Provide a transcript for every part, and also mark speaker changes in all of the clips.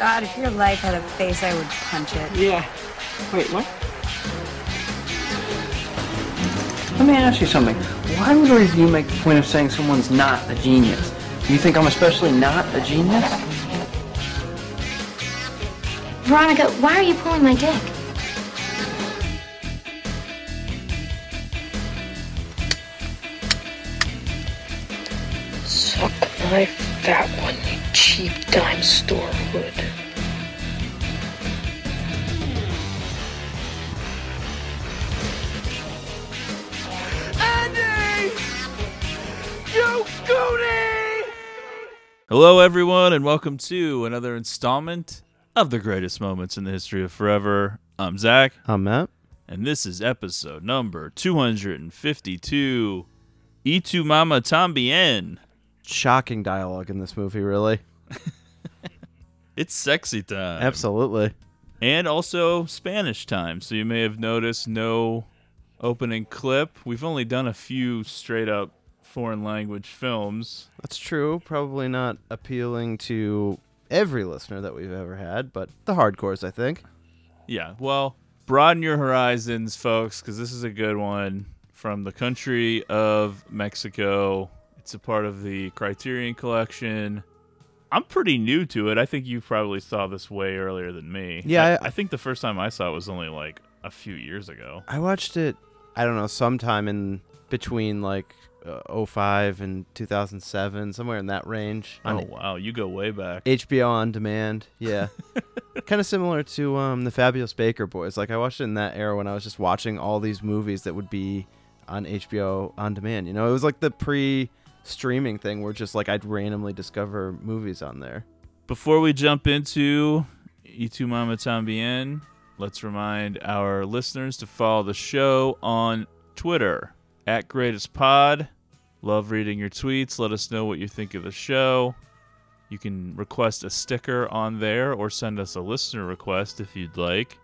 Speaker 1: God, if your life had a face, I would punch it.
Speaker 2: Yeah. Wait, what? Let me ask you something. Why would you make the point of saying someone's not a genius? You think I'm especially not a genius?
Speaker 3: Veronica, why are you pulling my dick?
Speaker 4: Suck my fat one, you cheap dime store hood.
Speaker 5: Hello, everyone, and welcome to another installment of the greatest moments in the history of forever. I'm Zach,
Speaker 6: I'm Matt.
Speaker 5: and this is episode number 252. Y tu mama tambien.
Speaker 6: Shocking dialogue in this movie, really.
Speaker 5: It's sexy time.
Speaker 6: Absolutely.
Speaker 5: And also Spanish time. So you may have noticed no opening clip. We've only done a few straight up foreign language films.
Speaker 6: That's true. Probably not appealing to every listener that we've ever had, but the hardcores, I think.
Speaker 5: Yeah, well, broaden your horizons, folks, because this is a good one from the country of Mexico. It's a part of the Criterion Collection. I'm pretty new to it. I think you probably saw this way earlier than me.
Speaker 6: Yeah,
Speaker 5: I,
Speaker 6: I-
Speaker 5: think the first time I saw it was only like a few years ago.
Speaker 6: I watched it, I don't know, sometime in between like uh, 05 and 2007, somewhere in that range.
Speaker 5: Oh wow, you go way back.
Speaker 6: HBO on demand. Yeah. kind of similar to um, the Fabulous Baker Boys. Like I watched it in that era when I was just watching all these movies that would be on HBO on demand. You know, it was like the pre-streaming thing where just like I'd randomly discover movies on there.
Speaker 5: Before we jump into Y tu mama tambien, let's remind our listeners to follow the show on Twitter at Greatest Pod. Love reading your tweets. Let us know what you think of the show. You can request a sticker on there or send us a listener request if you'd like.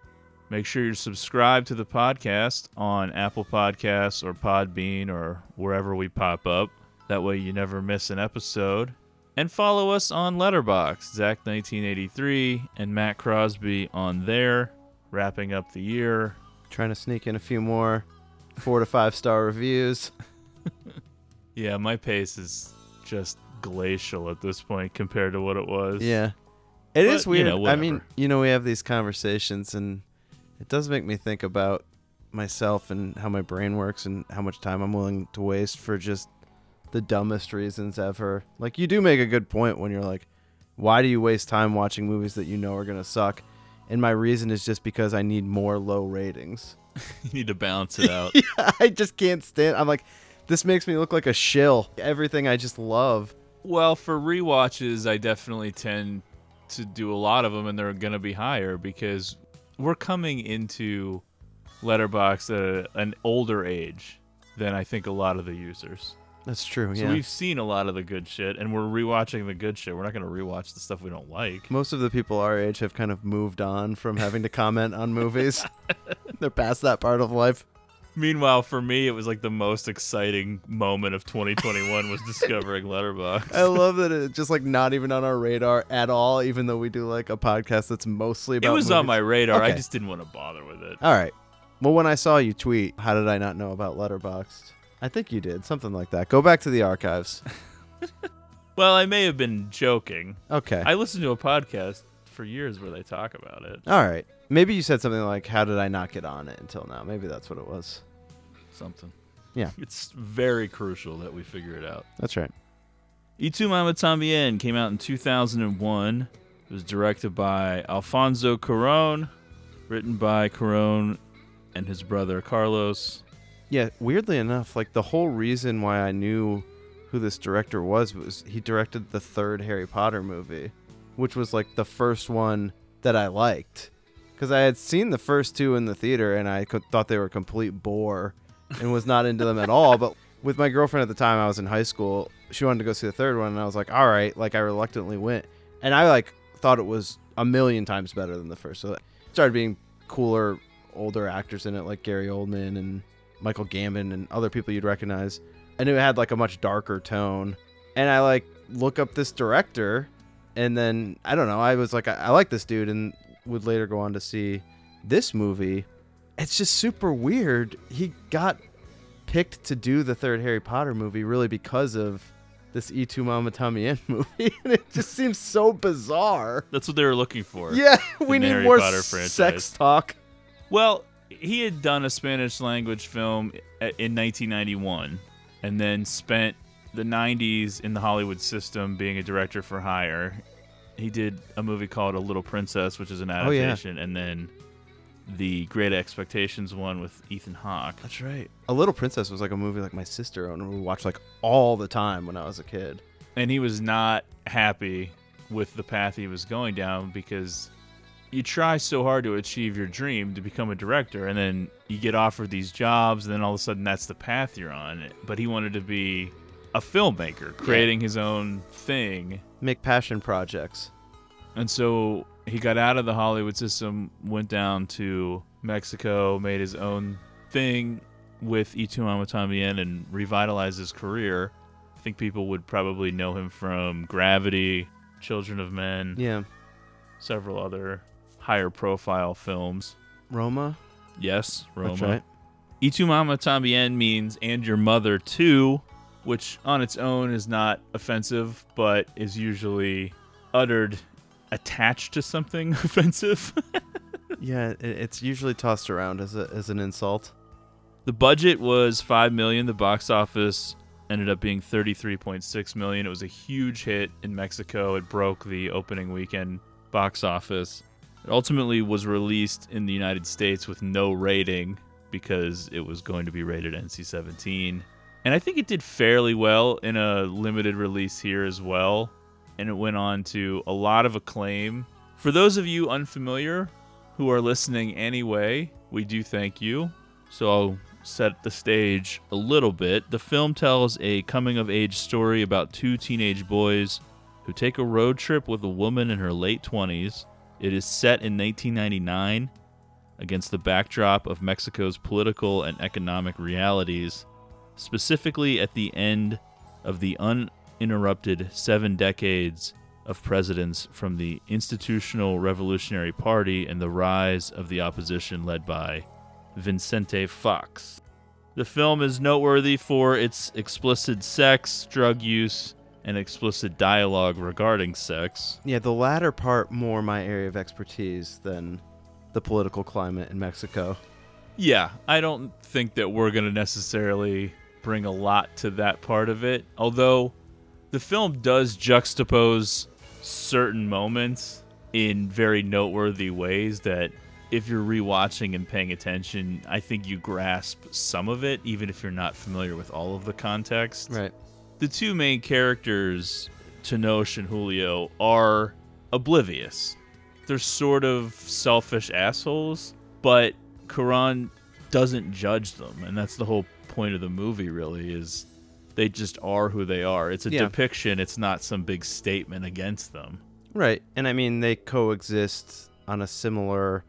Speaker 5: Make sure you're subscribed to the podcast on Apple Podcasts or Podbean or wherever we pop up. That way you never miss an episode. And follow us on Letterboxd, Zach1983 and Matt Crosby on there, wrapping up the year.
Speaker 6: Trying to sneak in a few more four to five star reviews.
Speaker 5: Yeah, my pace is just glacial at this point compared to what it was.
Speaker 6: Yeah. it is
Speaker 5: But, you
Speaker 6: weird.
Speaker 5: know,
Speaker 6: I mean, you know, we have these conversations and it does make me think about myself and how my brain works and how much time I'm willing to waste for just the dumbest reasons ever. Like you do make a good point when you're like, why do you waste time watching movies that you know are to suck? And my reason is just because I need more low ratings.
Speaker 5: You need to balance it out.
Speaker 6: yeah, I just can't stand. I'm like, this makes me look like a shill. Everything I just love.
Speaker 5: Well, for rewatches, I definitely tend to do a lot of them, and they're to be higher because we're coming into Letterboxd at a, an older age than I think a lot of the users.
Speaker 6: That's true.
Speaker 5: So
Speaker 6: yeah.
Speaker 5: we've seen a lot of the good shit, and we're rewatching the good shit. We're not going to rewatch the stuff we don't like.
Speaker 6: Most of the people our age have kind of moved on from having to comment on movies. They're past that part of life.
Speaker 5: Meanwhile, for me, it was like the most exciting moment of 2021 was discovering Letterboxd.
Speaker 6: I love that it's just like not even on our radar at all, even though we do like a podcast that's mostly about.
Speaker 5: It was on my radar. I just didn't want to bother with it.
Speaker 6: All right. Well, when I saw you tweet, how did I not know about Letterboxd? I think you did. Something like that. Go back to the archives.
Speaker 5: Well, I may have been joking.
Speaker 6: Okay.
Speaker 5: I listened to a podcast for years where they talk about it.
Speaker 6: all right. Maybe you said something like, how did I not get on it until now? Maybe that's what it was.
Speaker 5: Something.
Speaker 6: Yeah.
Speaker 5: It's very crucial that we figure it out.
Speaker 6: That's right.
Speaker 5: Y tu mama tambien came out in 2001. It was directed by Alfonso Cuarón, written by Cuarón and his brother Carlos.
Speaker 6: Yeah, weirdly enough, like the whole reason why I knew who this director was was he directed the third Harry Potter movie, which was like the first one that I liked. Because I had seen the first two in the theater and I co- thought they were a complete bore and was not into them at all. But with my girlfriend at the time, I was in high school. She wanted to go see the third one, and I was like, all right. Like, I reluctantly went. And I like thought it was a million times better than the first. So it started being cooler, older actors in it, like Gary Oldman and Michael Gambon and other people you'd recognize. And it had like a much darker tone. And I like look up this director And then I don't know. I was like, I, I like this dude, and would later go on to see this movie. It's just super weird. He got picked to do the third Harry Potter movie really because of this Y tu mama tambien movie, and it just seems so bizarre.
Speaker 5: That's what they were looking for.
Speaker 6: Yeah, we
Speaker 5: in
Speaker 6: need
Speaker 5: Harry
Speaker 6: more
Speaker 5: Potter
Speaker 6: s-
Speaker 5: franchise.
Speaker 6: sex talk.
Speaker 5: Well, he had done a Spanish language film in 1991 and then spent the 90s in the Hollywood system being a director for hire. He did a movie called A Little Princess, which is an
Speaker 6: Oh, yeah.
Speaker 5: adaptation, and then the Great Expectations one with Ethan Hawke.
Speaker 6: That's right. A Little Princess was like a movie like my sister owned and we watched like all the time when I was a kid.
Speaker 5: And he was not happy with the path he was going down because you try so hard to achieve your dream to become a director and then you get offered these jobs and then all of a sudden that's the path you're on but he wanted to be a filmmaker creating his own thing
Speaker 6: Make passion projects.
Speaker 5: and so he got out of the hollywood system went down to mexico made his own thing with Y tu and revitalized his career i think people would probably know him from gravity children of men
Speaker 6: Yeah.
Speaker 5: several other higher profile films.
Speaker 6: Roma.
Speaker 5: Yes, Roma.
Speaker 6: That's right.
Speaker 5: Y tu mama tambien means and your mother too, which on its own is not offensive, but is usually uttered attached to something offensive.
Speaker 6: Yeah, it's usually tossed around as a, as an insult.
Speaker 5: the budget was 5 million, the box office ended up being 33.6 million. It was a huge hit in Mexico. It broke the opening weekend box office. It ultimately was released in the United States with no rating because it was going to be rated NC 17. And I think it did fairly well in a limited release here as well. And it went on to a lot of acclaim. For those of you unfamiliar who are listening anyway, we do thank you. So I'll set the stage a little bit. The film tells a coming of age story about two teenage boys who take a road trip with a woman in her late 20s. It is set in 1999 against the backdrop of Mexico's political and economic realities, specifically at the end of the uninterrupted seven decades of presidents from the Institutional Revolutionary Party and the rise of the opposition led by Vicente Fox. The film is noteworthy for its explicit sex, drug use, and explicit dialogue regarding sex.
Speaker 6: Yeah, the latter part more my area of expertise than the political climate in Mexico.
Speaker 5: Yeah, I don't think that we're going to necessarily bring a lot to that part of it. Although the film does juxtapose certain moments in very noteworthy ways that if you're rewatching and paying attention, I think you grasp some of it even if you're not familiar with all of the context.
Speaker 6: Right.
Speaker 5: The two main characters, Tenoch and Julio, are oblivious. They're sort of selfish assholes, but Cuarón doesn't judge them, and that's the whole point of the movie. Really, is they just are who they are. It's a
Speaker 6: Yeah.
Speaker 5: depiction. It's not some big statement against them.
Speaker 6: Right. And I mean, they coexist on a similar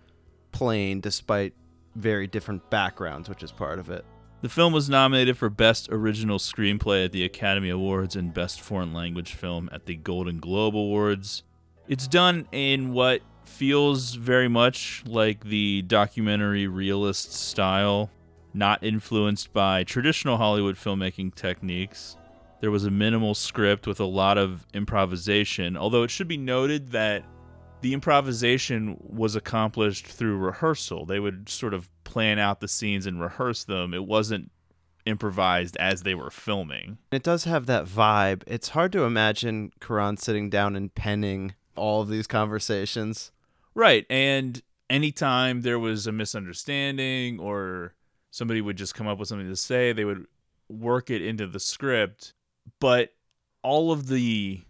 Speaker 6: plane despite very different backgrounds, which is part of it.
Speaker 5: The film was nominated for Best Original Screenplay at the Academy Awards and Best Foreign Language Film at the Golden Globe Awards. It's done in what feels very much like the documentary realist style, not influenced by traditional Hollywood filmmaking techniques. There was a minimal script with a lot of improvisation, although it should be noted that the improvisation was accomplished through rehearsal. They would sort of plan out the scenes and rehearse them. It wasn't improvised as they were filming.
Speaker 6: It does have that vibe. It's hard to imagine Cuarón sitting down and penning all of these conversations.
Speaker 5: Right. And anytime there was a misunderstanding or somebody would just come up with something to say, they would work it into the script. But all of the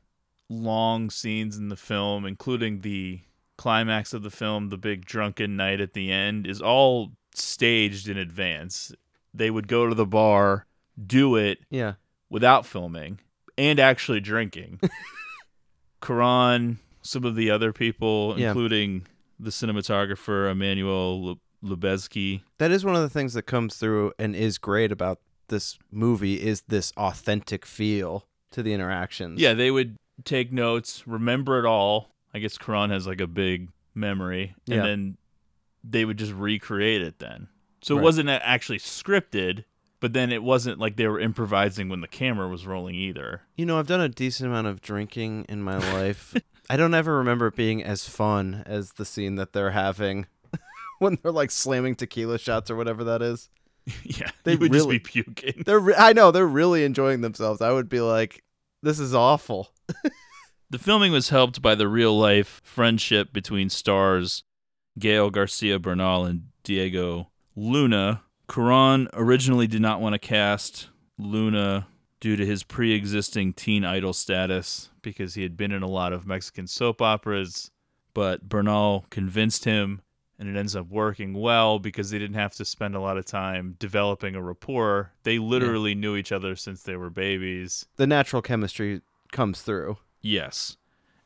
Speaker 5: long scenes in the film, including the climax of the film, the big drunken night at the end, is all staged in advance. They would go to the bar, do it
Speaker 6: Yeah.
Speaker 5: without filming and actually drinking. Cuarón, some of the other people,
Speaker 6: Yeah.
Speaker 5: including the cinematographer Emmanuel Lu- Lubezki.
Speaker 6: That is one of the things that comes through and is great about this movie is this authentic feel to the interactions.
Speaker 5: Yeah, they would take notes, remember it all. I guess Cuarón has like a big memory, and
Speaker 6: Yeah.
Speaker 5: then they would just recreate it then. So it
Speaker 6: Right.
Speaker 5: wasn't actually scripted, but then it wasn't like they were improvising when the camera was rolling either.
Speaker 6: You know, I've done a decent amount of drinking in my life. I don't ever remember it being as fun as the scene that they're having when they're like slamming tequila shots or whatever that is.
Speaker 5: yeah,
Speaker 6: They
Speaker 5: would just
Speaker 6: really-
Speaker 5: be puking.
Speaker 6: They're re- I know they're really enjoying themselves. I would be like, this is awful.
Speaker 5: The filming was helped by the real life friendship between stars Gael Garcia Bernal and Diego Luna. Cuaron originally did not want to cast Luna due to his pre existing teen idol status because he had been in a lot of Mexican soap operas, but Bernal convinced him, and it ends up working well because they didn't have to spend a lot of time developing a rapport. They literally knew each other since they were babies.
Speaker 6: The natural chemistry comes through.
Speaker 5: Yes.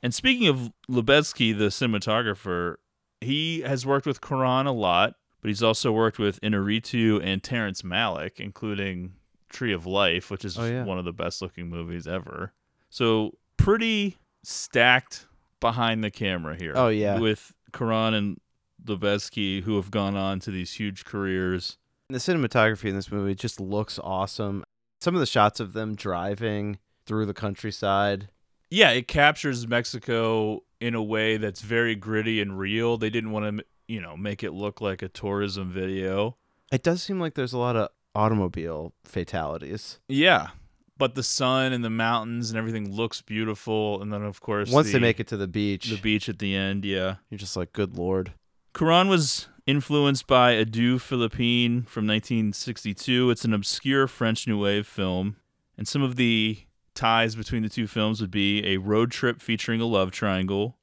Speaker 5: And speaking of Lubezki, the cinematographer, he has worked with Cuarón a lot, but he's also worked with Inarritu and Terrence Malick, including Tree of Life, which is
Speaker 6: Oh, yeah.
Speaker 5: one of the best looking movies ever. So pretty stacked behind the camera here.
Speaker 6: Oh, yeah.
Speaker 5: With Cuarón and Lubezki, who have gone on to these huge careers.
Speaker 6: The cinematography in this movie just looks awesome. Some of the shots of them driving through the countryside.
Speaker 5: Yeah, it captures Mexico in a way that's very gritty and real. They didn't want to, you know, make it look like a tourism video.
Speaker 6: It does seem like there's a lot of automobile fatalities.
Speaker 5: Yeah, but the sun and the mountains and everything looks beautiful. And then, of course,
Speaker 6: Once
Speaker 5: the,
Speaker 6: they make it to the beach,
Speaker 5: the beach at the end, yeah.
Speaker 6: you're just like, good lord.
Speaker 5: Cuarón was influenced by Adieu Philippine from 1962. It's an obscure French New Wave film, and some of the ties between the two films would be a road trip featuring a love triangle,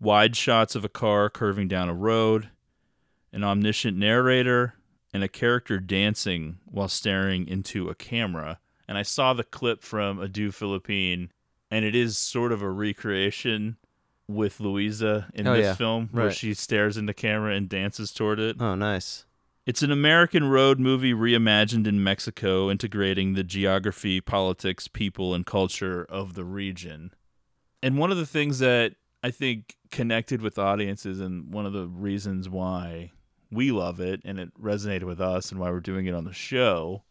Speaker 5: wide shots of a car curving down a road, an omniscient narrator, and a character dancing while staring into a camera. And I saw the clip from Adieu Philippine, and it is sort of a recreation with Louisa in
Speaker 6: Oh,
Speaker 5: this
Speaker 6: yeah.
Speaker 5: film, where
Speaker 6: Right.
Speaker 5: she stares into camera and dances toward it.
Speaker 6: Oh, nice.
Speaker 5: It's an American road movie reimagined in Mexico, integrating the geography, politics, people, and culture of the region. And one of the things that I think connected with audiences, and one of the reasons why we love it and it resonated with us, and why we're doing it on the show,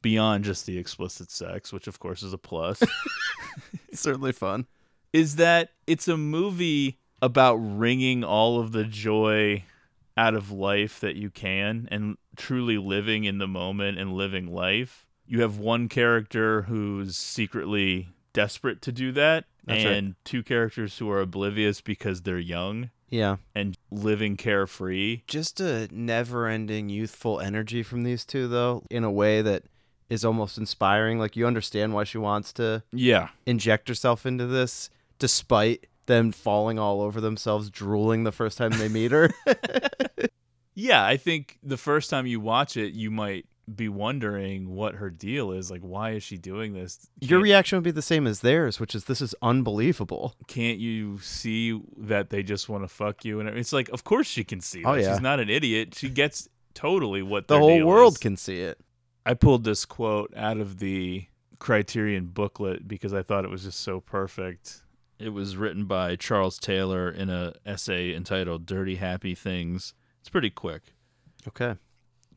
Speaker 5: beyond just the explicit sex, which of course is a plus,
Speaker 6: Certainly fun.
Speaker 5: is that it's a movie about wringing all of the joy out of life that you can and truly living in the moment and living life. You have one character who's secretly desperate to do that,
Speaker 6: That's right.
Speaker 5: and two characters who are oblivious because they're young
Speaker 6: Yeah.
Speaker 5: and living carefree.
Speaker 6: Just a never ending youthful energy from these two, though, in a way that is almost inspiring. Like, you understand why she wants to
Speaker 5: Yeah.
Speaker 6: inject herself into this, despite them falling all over themselves, drooling the first time they meet her.
Speaker 5: Yeah, I think the first time you watch it, you might be wondering what her deal is. Like, why is she doing this?
Speaker 6: Your
Speaker 5: Can't-
Speaker 6: reaction would be the same as theirs, which is this is unbelievable.
Speaker 5: can't you see that they just want to fuck you? And it's like, of course she can see.
Speaker 6: Oh,
Speaker 5: that.
Speaker 6: yeah.
Speaker 5: she's not an idiot. She gets totally what
Speaker 6: The
Speaker 5: their
Speaker 6: whole
Speaker 5: deal
Speaker 6: world
Speaker 5: is.
Speaker 6: can see it.
Speaker 5: I pulled this quote out of the Criterion booklet because I thought it was just so perfect. It was written by Charles Taylor in a essay entitled "Dirty Happy Things." It's pretty quick.
Speaker 6: Okay.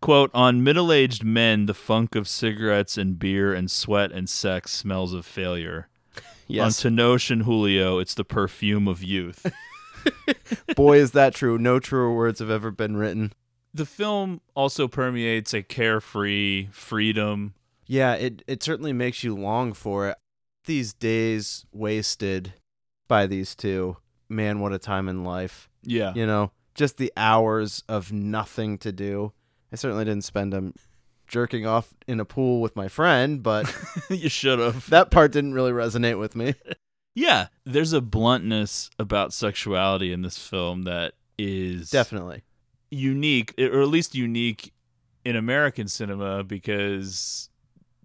Speaker 5: Quote, on middle aged men, the funk of cigarettes and beer and sweat and sex smells of failure.
Speaker 6: Yes.
Speaker 5: On Tenoch and Julio, it's the perfume of youth.
Speaker 6: Boy, is that true. No truer words have ever been written.
Speaker 5: the film also permeates a carefree freedom.
Speaker 6: Yeah, it, it certainly makes you long for it. These days wasted by these two, man, what a time in life.
Speaker 5: Yeah.
Speaker 6: You know, just the hours of nothing to do. I certainly didn't spend them jerking off in a pool with my friend, but
Speaker 5: you should have.
Speaker 6: that part didn't really resonate with me.
Speaker 5: Yeah. There's a bluntness about sexuality in this film that is
Speaker 6: Definitely.
Speaker 5: unique, or at least unique in American cinema because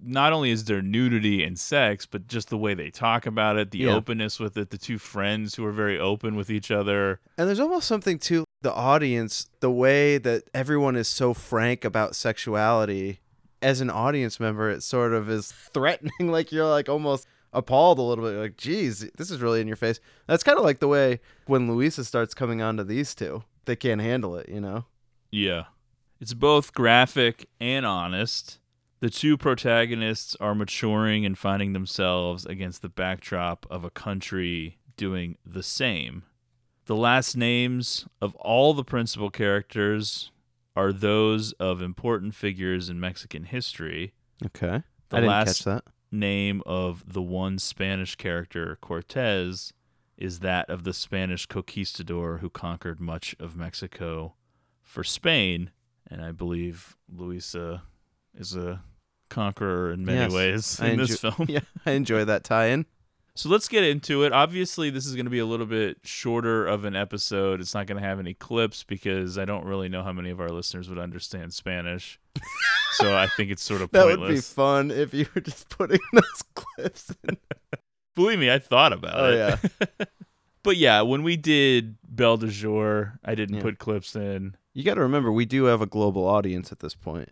Speaker 5: not only is there nudity and sex, but just the way they talk about it, the
Speaker 6: Yeah.
Speaker 5: openness with it, the two friends who are very open with each other.
Speaker 6: And there's almost something to the audience, the way that everyone is so frank about sexuality. As an audience member, it sort of is threatening. Like you're like almost, appalled a little bit. Like, geez, this is really in your face. That's kind of like the way when Louisa starts coming on to these two. They can't handle it, you know?
Speaker 5: Yeah. It's both graphic and honest. The two protagonists are maturing and finding themselves against the backdrop of a country doing the same. The last names of all the principal characters are those of important figures in Mexican history.
Speaker 6: Okay.
Speaker 5: The
Speaker 6: I didn't
Speaker 5: last
Speaker 6: catch that.
Speaker 5: name of the one Spanish character, Cortez, is that of the Spanish conquistador who conquered much of Mexico for Spain. And I believe Luisa is a conqueror in many
Speaker 6: Yes,
Speaker 5: ways
Speaker 6: I
Speaker 5: in this
Speaker 6: enjoy-
Speaker 5: film.
Speaker 6: Yeah, I enjoy that tie-in.
Speaker 5: So let's get into it. Obviously, this is going to be a little bit shorter of an episode. It's not going to have any clips because I don't really know how many of our listeners would understand Spanish. so I think it's sort of
Speaker 6: That
Speaker 5: pointless.
Speaker 6: would be fun if you were just putting those clips in.
Speaker 5: Believe me, I thought about
Speaker 6: Oh,
Speaker 5: it.
Speaker 6: yeah.
Speaker 5: but yeah, when we did Belle de Jour, I didn't
Speaker 6: Yeah.
Speaker 5: put clips in.
Speaker 6: You got to remember, we do have a global audience at this point.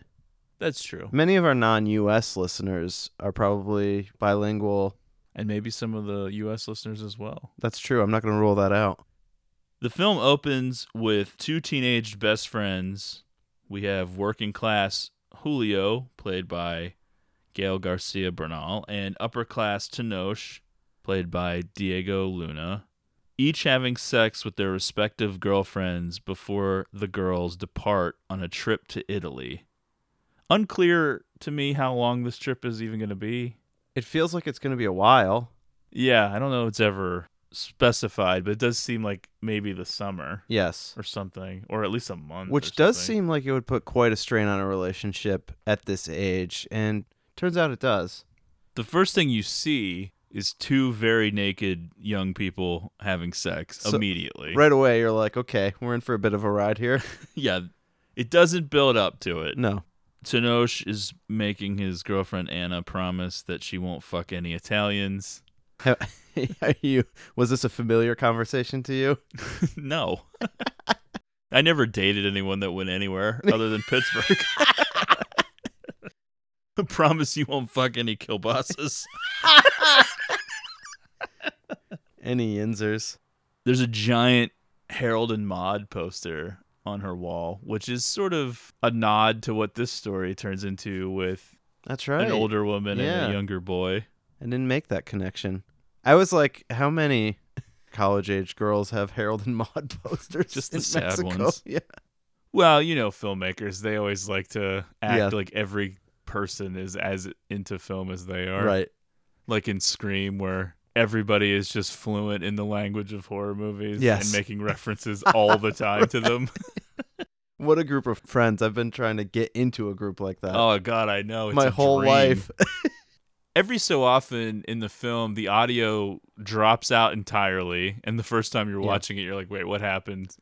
Speaker 5: That's true.
Speaker 6: Many of our non-U.S. listeners are probably bilingual.
Speaker 5: And maybe some of the U.S. listeners as well.
Speaker 6: That's true. I'm not going to rule that out.
Speaker 5: The film opens with two teenage best friends. We have working class Julio, played by Gael Garcia Bernal, and upper class Tenoch, played by Diego Luna, each having sex with their respective girlfriends before the girls depart on a trip to Italy. Unclear to me how long this trip is even going to be.
Speaker 6: It feels like it's going to be a while.
Speaker 5: Yeah, I don't know if it's ever specified, but it does seem like maybe the summer
Speaker 6: Yes.
Speaker 5: or something, or at least a month.
Speaker 6: Which does seem like it would put quite a strain on a relationship at this age. And turns out it does.
Speaker 5: the first thing you see is two very naked young people having sex
Speaker 6: So-
Speaker 5: immediately.
Speaker 6: Right away, you're like, okay, we're in for a bit of a ride here.
Speaker 5: Yeah, it doesn't build up to it.
Speaker 6: no.
Speaker 5: Tenoch is making his girlfriend Anna promise that she won't fuck any Italians.
Speaker 6: Are you, was this a familiar conversation to you?
Speaker 5: no. I never dated anyone that went anywhere other than Pittsburgh. I promise you won't fuck any kielbasa's.
Speaker 6: Any Yinzers?
Speaker 5: There's a giant Harold and Maude poster on her wall, which is sort of a nod to what this story turns into with
Speaker 6: That's right.
Speaker 5: an older woman and a younger boy.
Speaker 6: I didn't make that connection. I was like, how many college age girls have Harold and Maude posters?
Speaker 5: Just the sad
Speaker 6: Mexico?
Speaker 5: ones.
Speaker 6: Yeah.
Speaker 5: Well, you know, filmmakers, they always like to act
Speaker 6: Yeah.
Speaker 5: like every person is as into film as they are.
Speaker 6: Right.
Speaker 5: Like in Scream, where everybody is just fluent in the language of horror movies
Speaker 6: Yes.
Speaker 5: and making references all the time to them.
Speaker 6: What a group of friends. I've been trying to get into a group like that.
Speaker 5: oh, God, I know. It's
Speaker 6: my whole
Speaker 5: dream.
Speaker 6: life.
Speaker 5: every so often in the film the audio drops out entirely and the first time you're
Speaker 6: Yeah.
Speaker 5: watching it you're like wait what happened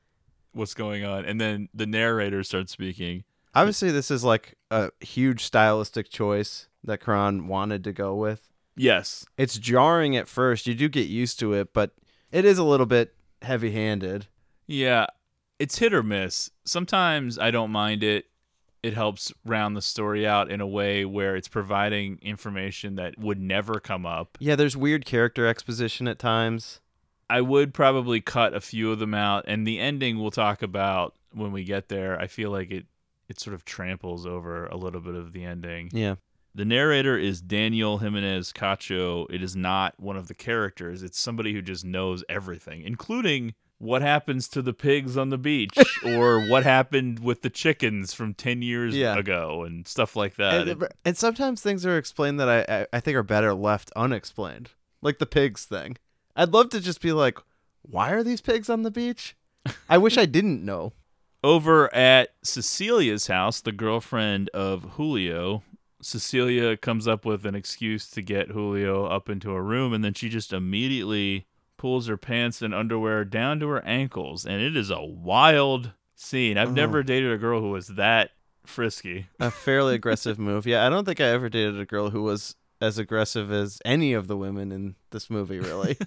Speaker 5: what's going on and then the narrator starts speaking
Speaker 6: Obviously, this is like a huge stylistic choice that Cuarón wanted to go with.
Speaker 5: Yes
Speaker 6: It's jarring at first. You do get used to it, but it is a little bit heavy handed.
Speaker 5: yeah it's hit or miss sometimes i don't mind it it helps round the story out in a way where it's providing information that would never come up
Speaker 6: Yeah, there's weird character exposition at times.
Speaker 5: I would probably cut a few of them out, and the ending we'll talk about when we get there. I feel like it it sort of tramples over a little bit of the ending.
Speaker 6: Yeah.
Speaker 5: The narrator is Daniel Giménez Cacho. It is not one of the characters. It's somebody who just knows everything, including what happens to the pigs on the beach or what happened with the chickens from 10 years
Speaker 6: Yeah.
Speaker 5: ago and stuff like that.
Speaker 6: And, and sometimes things are explained that I, I, I think are better left unexplained, like the pigs thing. I'd love to just be like, why are these pigs on the beach? I wish I didn't know.
Speaker 5: Over at Cecilia's house, the girlfriend of Julio, Cecilia comes up with an excuse to get Julio up into a room, and then she just immediately pulls her pants and underwear down to her ankles. And it is a wild scene. I've
Speaker 6: Oh.
Speaker 5: never mm. dated a girl who was that frisky.
Speaker 6: A fairly aggressive move. Yeah, I don't think I ever dated a girl who was as aggressive as any of the women in this movie, really.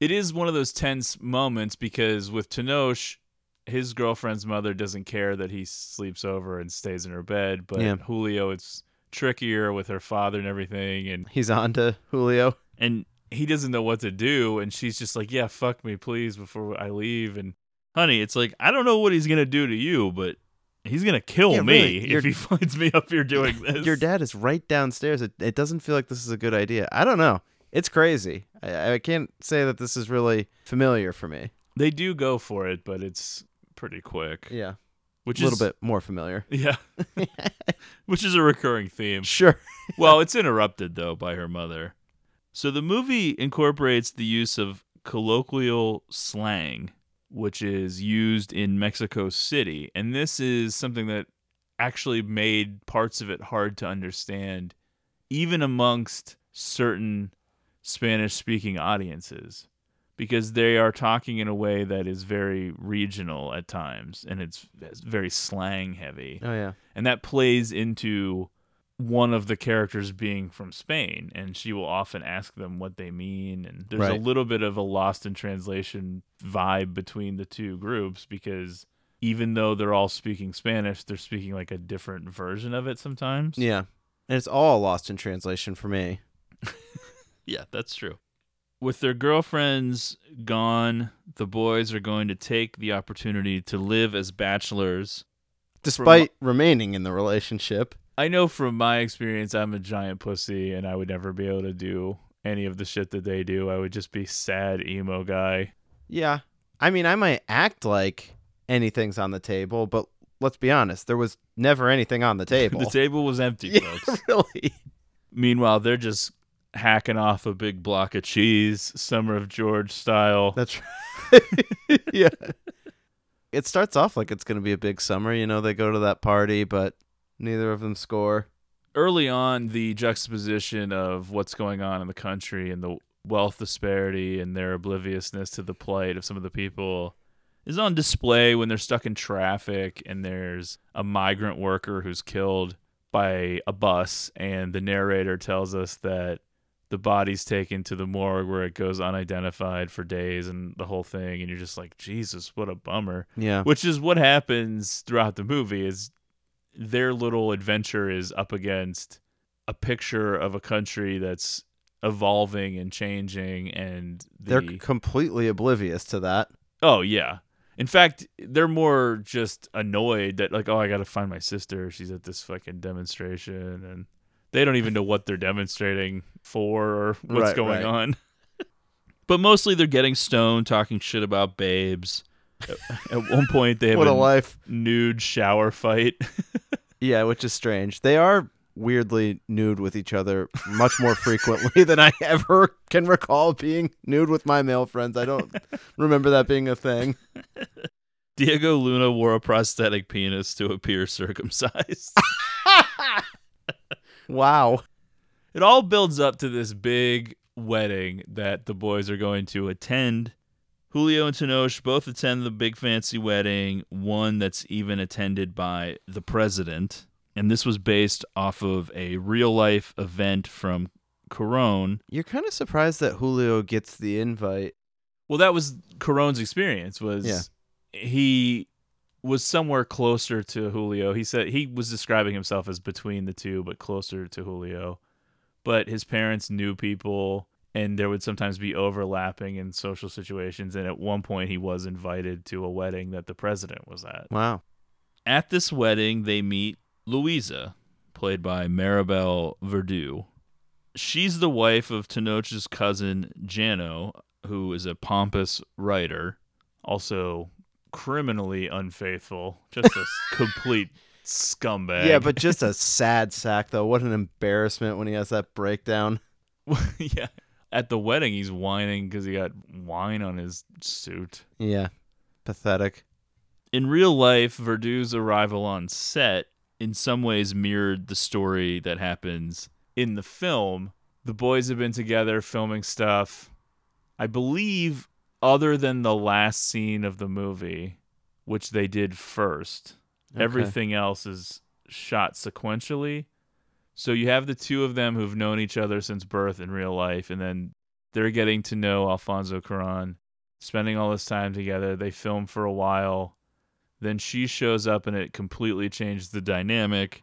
Speaker 5: It is one of those tense moments because with Tenoch, his girlfriend's mother doesn't care that he sleeps over and stays in her bed, but
Speaker 6: Yeah.
Speaker 5: Julio, it's trickier with her father and everything, and
Speaker 6: He's on to Julio.
Speaker 5: and he doesn't know what to do and she's just like yeah fuck me please before i leave and honey it's like i don't know what he's gonna do to you but he's gonna kill
Speaker 6: Yeah,
Speaker 5: me
Speaker 6: really,
Speaker 5: if he finds me up here doing this
Speaker 6: Your dad is right downstairs. It, it doesn't feel like this is a good idea. I don't know. It's crazy. I, I can't say that this is really familiar for me.
Speaker 5: they do go for it but it's pretty quick
Speaker 6: Yeah.
Speaker 5: Which is
Speaker 6: a little
Speaker 5: is
Speaker 6: bit more familiar.
Speaker 5: yeah which is a recurring theme
Speaker 6: Sure.
Speaker 5: well, it's interrupted though by her mother. So the movie incorporates the use of colloquial slang, which is used in Mexico City, and this is something that actually made parts of it hard to understand, even amongst certain Spanish-speaking audiences, because they are talking in a way that is very regional at times, and it's, it's very slang heavy
Speaker 6: Oh yeah.
Speaker 5: and that plays into one of the characters being from Spain, and she will often ask them what they mean, and there's a little bit of a lost in translation vibe between the two groups because even though they're all speaking Spanish, they're speaking like a different version of it sometimes.
Speaker 6: Yeah. And it's all lost in translation for me.
Speaker 5: Yeah, that's true. With their girlfriends gone, the boys are going to take the opportunity to live as bachelors
Speaker 6: Despite remaining in the relationship.
Speaker 5: I know from my experience, I'm a giant pussy, and I would never be able to do any of the shit that they do. I would just be sad emo guy.
Speaker 6: Yeah. I mean, I might act like anything's on the table, but let's be honest, there was never anything on the table.
Speaker 5: The table was empty,
Speaker 6: yeah,
Speaker 5: folks.
Speaker 6: really.
Speaker 5: Meanwhile, they're just hacking off a big block of cheese, Summer of George style.
Speaker 6: That's right. yeah. It starts off like it's going to be a big summer. You know, they go to that party, but neither of them score.
Speaker 5: Early on, the juxtaposition of what's going on in the country and the wealth disparity and their obliviousness to the plight of some of the people is on display when they're stuck in traffic and there's a migrant worker who's killed by a bus and the narrator tells us that the body's taken to the morgue where it goes unidentified for days and the whole thing and you're just like Jesus what a bummer
Speaker 6: Yeah.
Speaker 5: which is what happens throughout the movie is their little adventure is up against a picture of a country that's evolving and changing and the,
Speaker 6: They're completely oblivious to that.
Speaker 5: oh yeah in fact they're more just annoyed that like oh i gotta find my sister she's at this fucking demonstration and they don't even know what they're demonstrating for or what's
Speaker 6: Right,
Speaker 5: going
Speaker 6: right.
Speaker 5: on but mostly they're getting stoned talking shit about babes at, one point they have
Speaker 6: What a
Speaker 5: a
Speaker 6: life.
Speaker 5: nude shower fight
Speaker 6: Yeah, which is strange. They are weirdly nude with each other much more frequently than I ever can recall being nude with my male friends. I don't remember that being a thing.
Speaker 5: Diego Luna wore a prosthetic penis to appear circumcised.
Speaker 6: Wow.
Speaker 5: it all builds up to this big wedding that the boys are going to attend. Julio and Tenoch both attend the big fancy wedding, one that's even attended by the president. And this was based off of a real life event from Cuarón.
Speaker 6: You're kind of surprised that Julio gets the invite.
Speaker 5: Well, that was Cuarón's experience was
Speaker 6: Yeah.
Speaker 5: he was somewhere closer to Julio. He said he was describing himself as between the two, but closer to Julio. But his parents knew people, and there would sometimes be overlapping in social situations. And at one point, he was invited to a wedding that the president was at.
Speaker 6: Wow.
Speaker 5: At this wedding, they meet Louisa, played by Maribel Verdú. She's the wife of Tenoch's cousin Jano, who is a pompous writer, also criminally unfaithful, just a complete scumbag.
Speaker 6: Yeah, but just a sad sack though. What an embarrassment when he has that breakdown.
Speaker 5: yeah. At the wedding, he's whining because he got wine on his suit.
Speaker 6: Yeah. Pathetic.
Speaker 5: in real life, Verdu's arrival on set in some ways mirrored the story that happens in the film. The boys have been together filming stuff. I believe, other than the last scene of the movie, which they did first,
Speaker 6: Okay.
Speaker 5: everything else is shot sequentially. So you have the two of them who've known each other since birth in real life, and then they're getting to know Alfonso Cuarón, spending all this time together. They film for a while. Then she shows up, and it completely changes the dynamic.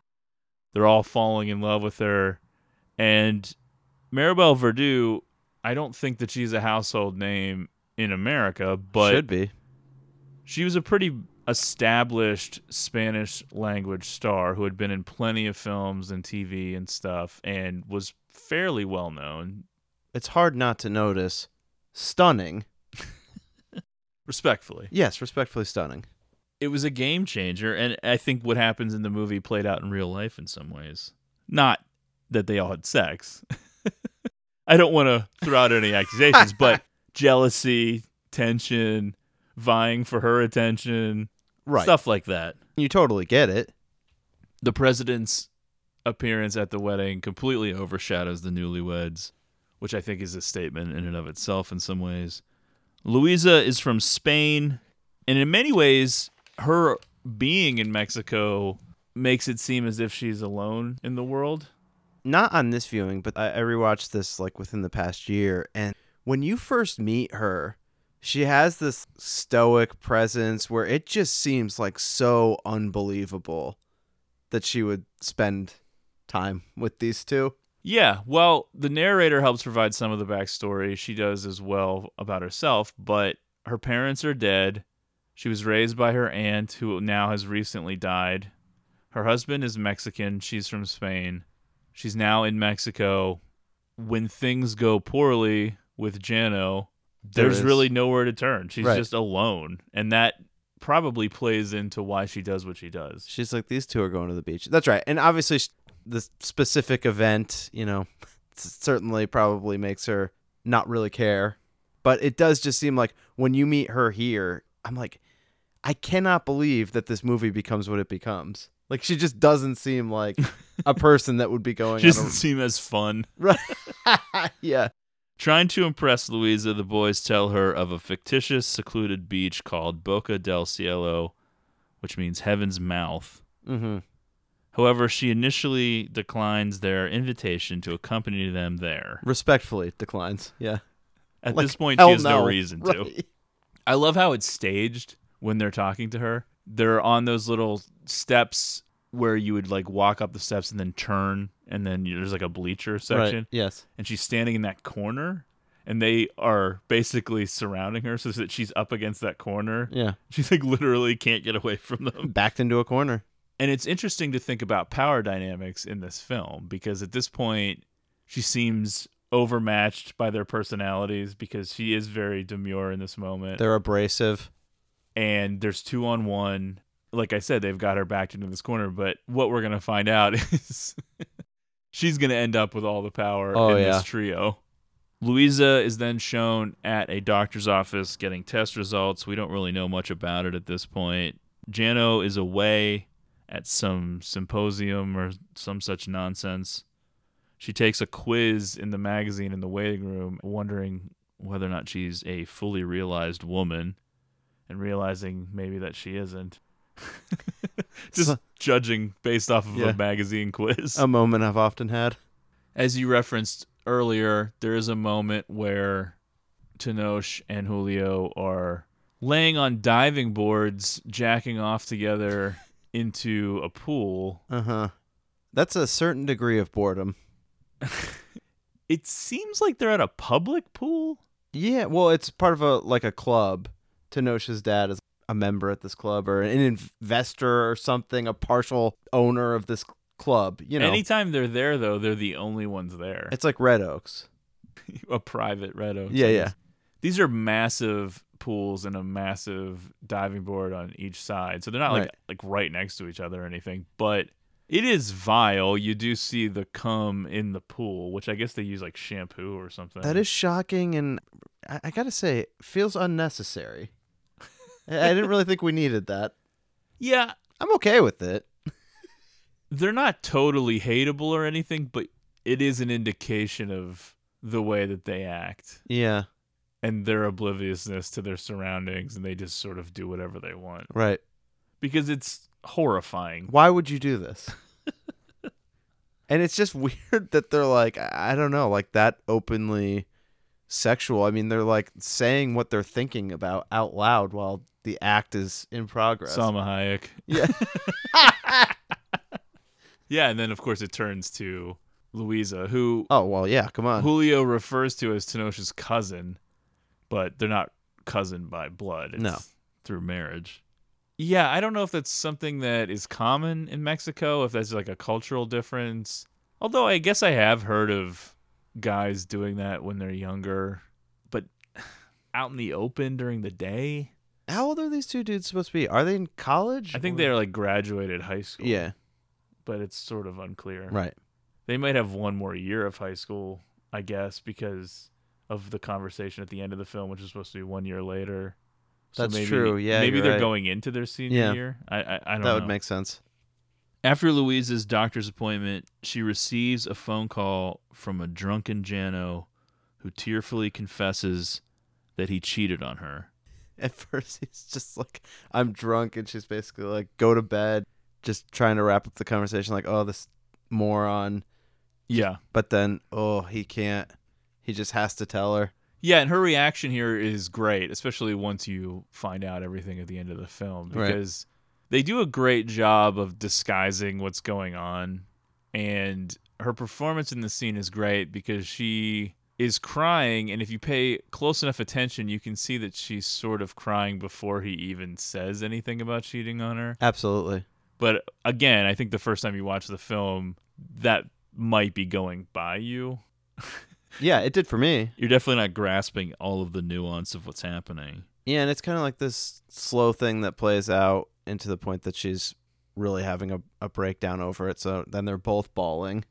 Speaker 5: They're all falling in love with her. And Maribel Verdú I don't think that she's a household name in America, but
Speaker 6: Should be.
Speaker 5: she was a pretty established Spanish language star who had been in plenty of films and TV and stuff and was fairly well known.
Speaker 6: It's hard not to notice. Stunning.
Speaker 5: Respectfully.
Speaker 6: Yes, respectfully stunning.
Speaker 5: It was a game changer, and I think what happens in the movie played out in real life in some ways. Not that they all had sex. I don't want to throw out any accusations, but jealousy, tension, vying for her attention,
Speaker 6: Right.
Speaker 5: stuff like that.
Speaker 6: You totally get it.
Speaker 5: the president's appearance at the wedding completely overshadows the newlyweds, which I think is a statement in and of itself in some ways. Louisa is from Spain, and in many ways, her being in Mexico makes it seem as if she's alone in the world.
Speaker 6: Not on this viewing, but I, I rewatched this like within the past year. And when you first meet her, she has this stoic presence where it just seems like so unbelievable that she would spend time with these two.
Speaker 5: Yeah, well, the narrator helps provide some of the backstory. She does as well about herself, but her parents are dead. She was raised by her aunt, who now has recently died. Her husband is Mexican. She's from Spain. She's now in Mexico. When things go poorly with Jano,
Speaker 6: There
Speaker 5: there's
Speaker 6: is-
Speaker 5: really nowhere to turn. She's
Speaker 6: Right.
Speaker 5: just alone. And that probably plays into why she does what she does.
Speaker 6: She's like, these two are going to the beach. That's right. And obviously, the specific event, you know, certainly probably makes her not really care. But it does just seem like when you meet her here, I'm like, I cannot believe that this movie becomes what it becomes. Like, she just doesn't seem like a person that would be going
Speaker 5: She doesn't
Speaker 6: on
Speaker 5: seem as fun.
Speaker 6: Right. yeah.
Speaker 5: Trying to impress Louisa, the boys tell her of a fictitious, secluded beach called Boca del Cielo, which means heaven's mouth.
Speaker 6: Mm-hmm.
Speaker 5: However, she initially declines their invitation to accompany them there.
Speaker 6: Respectfully declines. Yeah.
Speaker 5: At
Speaker 6: Like,
Speaker 5: this point, she has no,
Speaker 6: no.
Speaker 5: reason to. I love how it's staged when they're talking to her. They're on those little steps where you would like walk up the steps and then turn, and then there's like a bleacher section.
Speaker 6: Right. Yes.
Speaker 5: and she's standing in that corner and they are basically surrounding her so that she's up against that corner.
Speaker 6: Yeah.
Speaker 5: She's like literally can't get away from them.
Speaker 6: Backed into a corner.
Speaker 5: And it's interesting to think about power dynamics in this film because at this point she seems overmatched by their personalities because she is very demure in this moment.
Speaker 6: They're abrasive.
Speaker 5: and there's two on one. Like I said, they've got her backed into this corner, but what we're gonna find out is she's gonna end up with all the power
Speaker 6: Oh,
Speaker 5: in
Speaker 6: yeah.
Speaker 5: this trio. Louisa is then shown at a doctor's office getting test results. We don't really know much about it at this point. Jano is away at some symposium or some such nonsense. She takes a quiz in the magazine in the waiting room, wondering whether or not she's a fully realized woman and realizing maybe that she isn't. Just
Speaker 6: So-
Speaker 5: judging based off of
Speaker 6: Yeah.
Speaker 5: a magazine quiz.
Speaker 6: A moment I've often had.
Speaker 5: As you referenced earlier, there is a moment where Tenoch and Julio are laying on diving boards, jacking off together into a pool.
Speaker 6: Uh huh. That's a certain degree of boredom.
Speaker 5: It seems like they're at a public pool.
Speaker 6: Yeah, well, it's part of a like a club. Tenoch's dad is a member at this club or an investor or something, a partial owner of this club. You know,
Speaker 5: Anytime they're there, though, they're the only ones there.
Speaker 6: it's like Red Oaks.
Speaker 5: a private Red Oaks.
Speaker 6: Yeah, yeah.
Speaker 5: These are massive pools and a massive diving board on each side. So they're not like
Speaker 6: Right.
Speaker 5: like right next to each other or anything, but it is vile. You do see the cum in the pool, which I guess they use like shampoo or something.
Speaker 6: That is shocking, and I, I gotta say, feels unnecessary. I didn't really think we needed that.
Speaker 5: Yeah,
Speaker 6: I'm okay with it.
Speaker 5: they're not totally hateable or anything, but it is an indication of the way that they act
Speaker 6: Yeah,
Speaker 5: and their obliviousness to their surroundings and they just sort of do whatever they want
Speaker 6: right.
Speaker 5: because it's horrifying.
Speaker 6: Why would you do this? and it's just weird that they're like, I don't know, like that openly sexual. I mean, they're like saying what they're thinking about out loud while the act is in progress.
Speaker 5: Salma Hayek.
Speaker 6: Yeah.
Speaker 5: Yeah, and then of course it turns to Louisa, who
Speaker 6: Oh well, yeah. Come on.
Speaker 5: Julio refers to as Tenoch's cousin, but they're not cousin by blood. It's
Speaker 6: No.
Speaker 5: through marriage. Yeah, I don't know if that's something that is common in Mexico, if that's like a cultural difference. Although I guess I have heard of guys doing that when they're younger, but out in the open during the day.
Speaker 6: How old are these two dudes supposed to be? Are they in college?
Speaker 5: I think
Speaker 6: or-
Speaker 5: they're like graduated high school.
Speaker 6: Yeah.
Speaker 5: but it's sort of unclear.
Speaker 6: Right.
Speaker 5: They might have one more year of high school, I guess, because of the conversation at the end of the film, which is supposed to be one year later.
Speaker 6: That's
Speaker 5: maybe,
Speaker 6: true. Yeah,
Speaker 5: maybe
Speaker 6: you're
Speaker 5: they're
Speaker 6: right.
Speaker 5: going into their senior
Speaker 6: Yeah.
Speaker 5: year. I I, I don't
Speaker 6: That
Speaker 5: know.
Speaker 6: would make sense.
Speaker 5: After Louise's doctor's appointment, she receives a phone call from a drunken Jano, who tearfully confesses that he cheated on her.
Speaker 6: At first, he's just like, "I'm drunk," and she's basically like, "Go to bed." Just trying to wrap up the conversation, like, "Oh, this moron."
Speaker 5: Yeah.
Speaker 6: But then, oh, he can't. He just has to tell her.
Speaker 5: Yeah, and her reaction here is great, especially once you find out everything at the end of the film
Speaker 6: Right.
Speaker 5: because they do a great job of disguising what's going on and her performance in the scene is great because she is crying and if you pay close enough attention you can see that she's sort of crying before he even says anything about cheating on her.
Speaker 6: Absolutely.
Speaker 5: But again, I think the first time you watch the film that might be going by you.
Speaker 6: Yeah, it did for me.
Speaker 5: You're definitely not grasping all of the nuance of what's happening.
Speaker 6: Yeah, and it's kind of like this slow thing that plays out into the point that she's really having a, a breakdown over it. So then they're both bawling.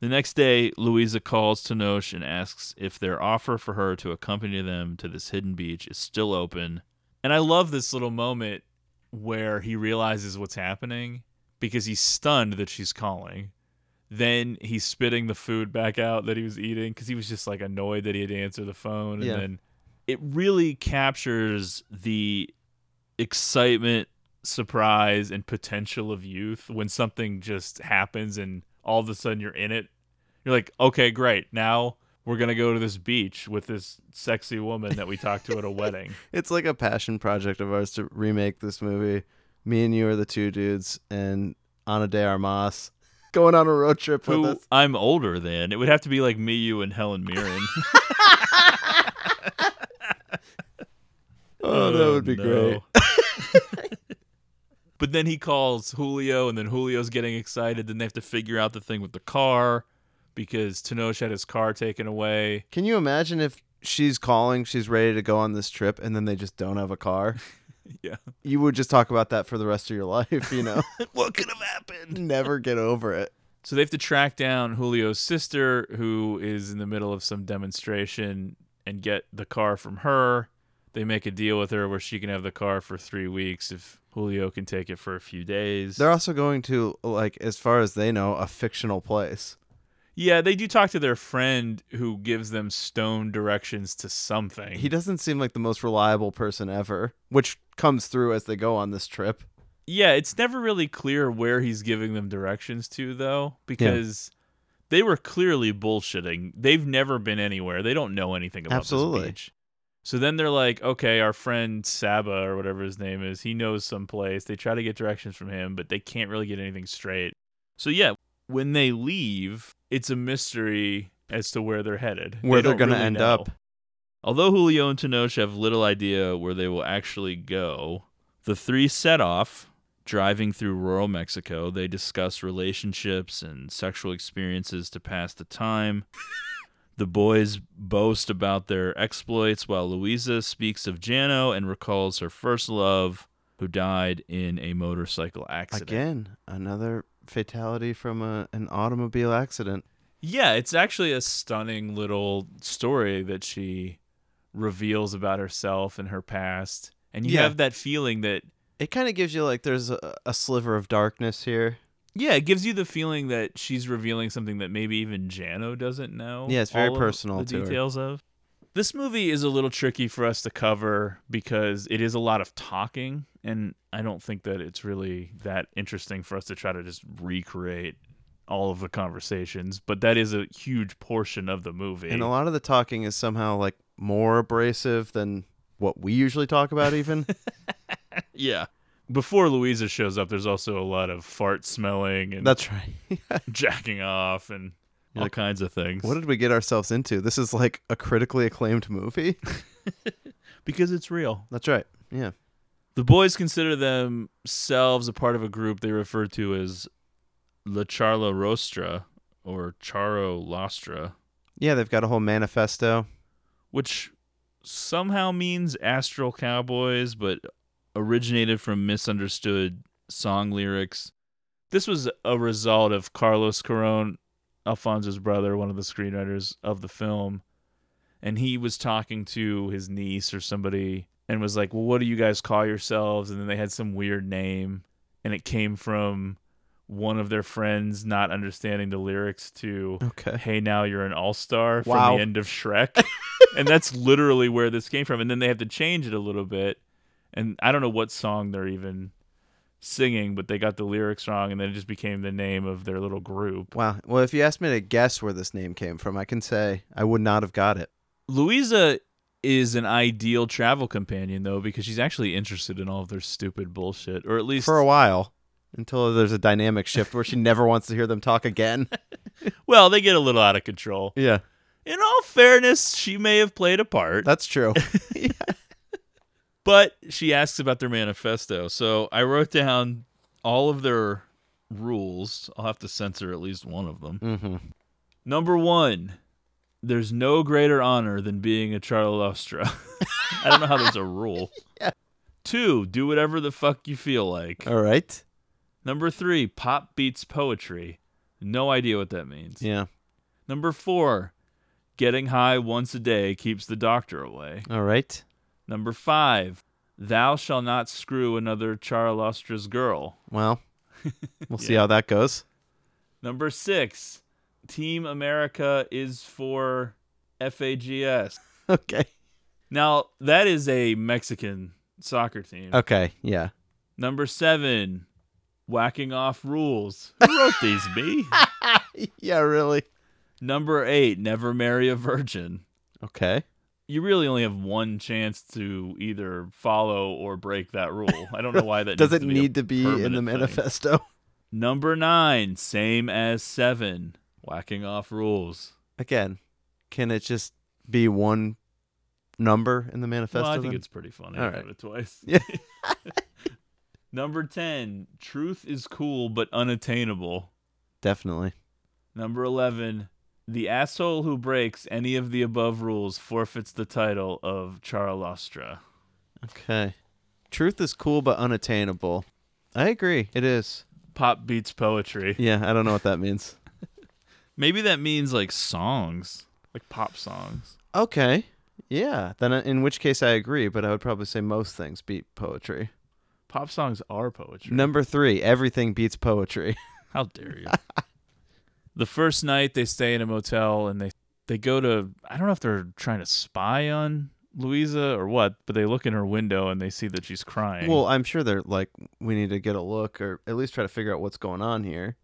Speaker 5: The next day, Louisa calls Tenoch and asks if their offer for her to accompany them to this hidden beach is still open. And I love this little moment where he realizes what's happening because he's stunned that she's calling. Then he's spitting the food back out that he was eating because he was just like annoyed that he had to answer the phone. And
Speaker 6: Yeah.
Speaker 5: then it really captures the excitement, surprise, and potential of youth when something just happens and all of a sudden you're in it. You're like, okay, great. Now we're going to go to this beach with this sexy woman that we talked to at a wedding.
Speaker 6: It's like a passion project of ours to remake this movie. Me and you are the two dudes, and Ana de Armas going on a road trip with
Speaker 5: Who
Speaker 6: us.
Speaker 5: I'm older than. It would have to be like me, you, and Helen Mirren.
Speaker 6: Oh, that would be oh, great.
Speaker 5: But then he calls Julio, and then Julio's getting excited. Then they have to figure out the thing with the car because Tenoch had his car taken away.
Speaker 6: Can you imagine if she's calling, she's ready to go on this trip, and then they just don't have a car?
Speaker 5: Yeah.
Speaker 6: You would just talk about that for the rest of your life, you know?
Speaker 5: what could have happened?
Speaker 6: Never get over it.
Speaker 5: So they have to track down Julio's sister, who is in the middle of some demonstration, and get the car from her. They make a deal with her where she can have the car for three weeks if Julio can take it for a few days.
Speaker 6: They're also going to, like, as far as they know, a fictional place.
Speaker 5: yeah, they do talk to their friend who gives them stone directions to something.
Speaker 6: He doesn't seem like the most reliable person ever, which comes through as they go on this trip.
Speaker 5: Yeah, it's never really clear where he's giving them directions to, though, because they were clearly bullshitting. They've never been anywhere. They don't know anything about
Speaker 6: Absolutely.
Speaker 5: this beach. So then they're like, okay, our friend Saba or whatever his name is, he knows some place. They try to get directions from him, but they can't really get anything straight. So yeah, when they leave, it's a mystery as to where they're headed.
Speaker 6: Where
Speaker 5: They
Speaker 6: they're gonna
Speaker 5: really
Speaker 6: end
Speaker 5: know.
Speaker 6: up.
Speaker 5: Although Julio and Tenoch have little idea where they will actually go, the three set off. Driving through rural Mexico, they discuss relationships and sexual experiences to pass the time. The boys boast about their exploits while Louisa speaks of Jano and recalls her first love, who died in a motorcycle accident.
Speaker 6: Again, another fatality from a, an automobile accident.
Speaker 5: Yeah, it's actually a stunning little story that she reveals about herself and her past. And you
Speaker 6: Yeah.
Speaker 5: have that feeling that
Speaker 6: It kind of gives you like there's a, a sliver of darkness here.
Speaker 5: Yeah, it gives you the feeling that she's revealing something that maybe even Jano doesn't know.
Speaker 6: Yeah, it's very
Speaker 5: all
Speaker 6: personal
Speaker 5: The
Speaker 6: to her.
Speaker 5: details of this movie is a little tricky for us to cover because it is a lot of talking, and I don't think that it's really that interesting for us to try to just recreate all of the conversations. But that is a huge portion of the movie.
Speaker 6: And a lot of the talking is somehow like more abrasive than what we usually talk about even.
Speaker 5: yeah. Before Louisa shows up, there's also a lot of fart smelling and
Speaker 6: That's right.
Speaker 5: jacking off and all kinds of things.
Speaker 6: what did we get ourselves into? This is like a critically acclaimed movie.
Speaker 5: because it's real.
Speaker 6: That's right. Yeah.
Speaker 5: The boys consider themselves a part of a group they refer to as La Charla Rostra or Charo Lostra,
Speaker 6: Yeah, they've got a whole manifesto.
Speaker 5: which somehow means astral cowboys, but originated from misunderstood song lyrics. This was a result of Carlos Cuarón, Alfonso's brother, one of the screenwriters of the film, and he was talking to his niece or somebody and was like, "Well, what do you guys call yourselves?" And then they had some weird name, and it came from one of their friends not understanding the lyrics to
Speaker 6: Okay.
Speaker 5: "Hey, now you're an all star" from the end of Shrek, and that's literally where this came from. And then they have to change it a little bit, and I don't know what song they're even singing, but they got the lyrics wrong, and then it just became the name of their little group.
Speaker 6: Wow. Well, if you asked me to guess where this name came from, I can say I would not have got it.
Speaker 5: Louisa is an ideal travel companion though because she's actually interested in all of their stupid bullshit, or at least
Speaker 6: For a while. Until there's a dynamic shift where she never wants to hear them talk again.
Speaker 5: well, they get a little out of control.
Speaker 6: yeah.
Speaker 5: In all fairness, she may have played a part.
Speaker 6: That's true.
Speaker 5: But she asks about their manifesto. So I wrote down all of their rules. I'll have to censor at least one of them.
Speaker 6: mm-hmm.
Speaker 5: Number one, there's no greater honor than being a Charlostra. I don't know how there's a rule.
Speaker 6: Yeah.
Speaker 5: Two, do whatever the fuck you feel like.
Speaker 6: All right.
Speaker 5: Number three, pop beats poetry. No idea what that means.
Speaker 6: Yeah.
Speaker 5: Number four, getting high once a day keeps the doctor away.
Speaker 6: All right.
Speaker 5: Number five, thou shall not screw another Charlostra's girl.
Speaker 6: Well, we'll see
Speaker 5: Yeah.
Speaker 6: how that goes.
Speaker 5: Number six, Team America is for FAGS.
Speaker 6: Okay.
Speaker 5: Now, that is a Mexican soccer team.
Speaker 6: Okay. Yeah.
Speaker 5: Number seven, whacking off rules. Who wrote these, me?
Speaker 6: yeah, really.
Speaker 5: Number eight, never marry a virgin.
Speaker 6: Okay.
Speaker 5: You really only have one chance to either follow or break that rule. I don't know why that
Speaker 6: Does
Speaker 5: needs
Speaker 6: it
Speaker 5: to be
Speaker 6: need to be in the
Speaker 5: permanent thing.
Speaker 6: manifesto?
Speaker 5: Number nine, same as seven, whacking off rules.
Speaker 6: Again, can it just be one number in the manifesto?
Speaker 5: well, I think
Speaker 6: then?
Speaker 5: it's pretty funny.
Speaker 6: All
Speaker 5: I
Speaker 6: right.
Speaker 5: wrote it twice.
Speaker 6: Yeah.
Speaker 5: Number 10, truth is cool but unattainable.
Speaker 6: Definitely.
Speaker 5: Number 11, the asshole who breaks any of the above rules forfeits the title of Charlostra.
Speaker 6: Okay. Truth is cool but unattainable. I agree. It is.
Speaker 5: Pop beats poetry.
Speaker 6: Yeah, I don't know what that means.
Speaker 5: Maybe that means like songs, like pop songs.
Speaker 6: Okay. Yeah. Then uh, in which case I agree, but I would probably say most things beat poetry.
Speaker 5: Pop songs are poetry.
Speaker 6: Number 3, everything beats poetry.
Speaker 5: How dare you? the first night they stay in a motel and they they go to I don't know if they're trying to spy on Louisa or what, but they look in her window and they see that she's crying.
Speaker 6: Well, I'm sure they're like, we need to get a look or at least try to figure out what's going on here.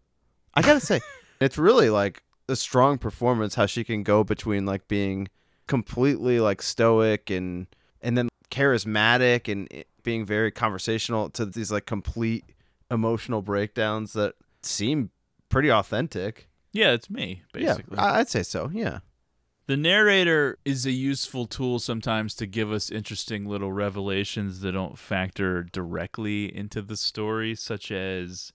Speaker 6: I gotta say, it's really like a strong performance how she can go between like being completely like stoic and and then charismatic and being very conversational to these like complete emotional breakdowns that seem pretty authentic.
Speaker 5: Yeah, it's me basically.
Speaker 6: Yeah, I'd say so. Yeah.
Speaker 5: The narrator is a useful tool sometimes to give us interesting little revelations that don't factor directly into the story, such as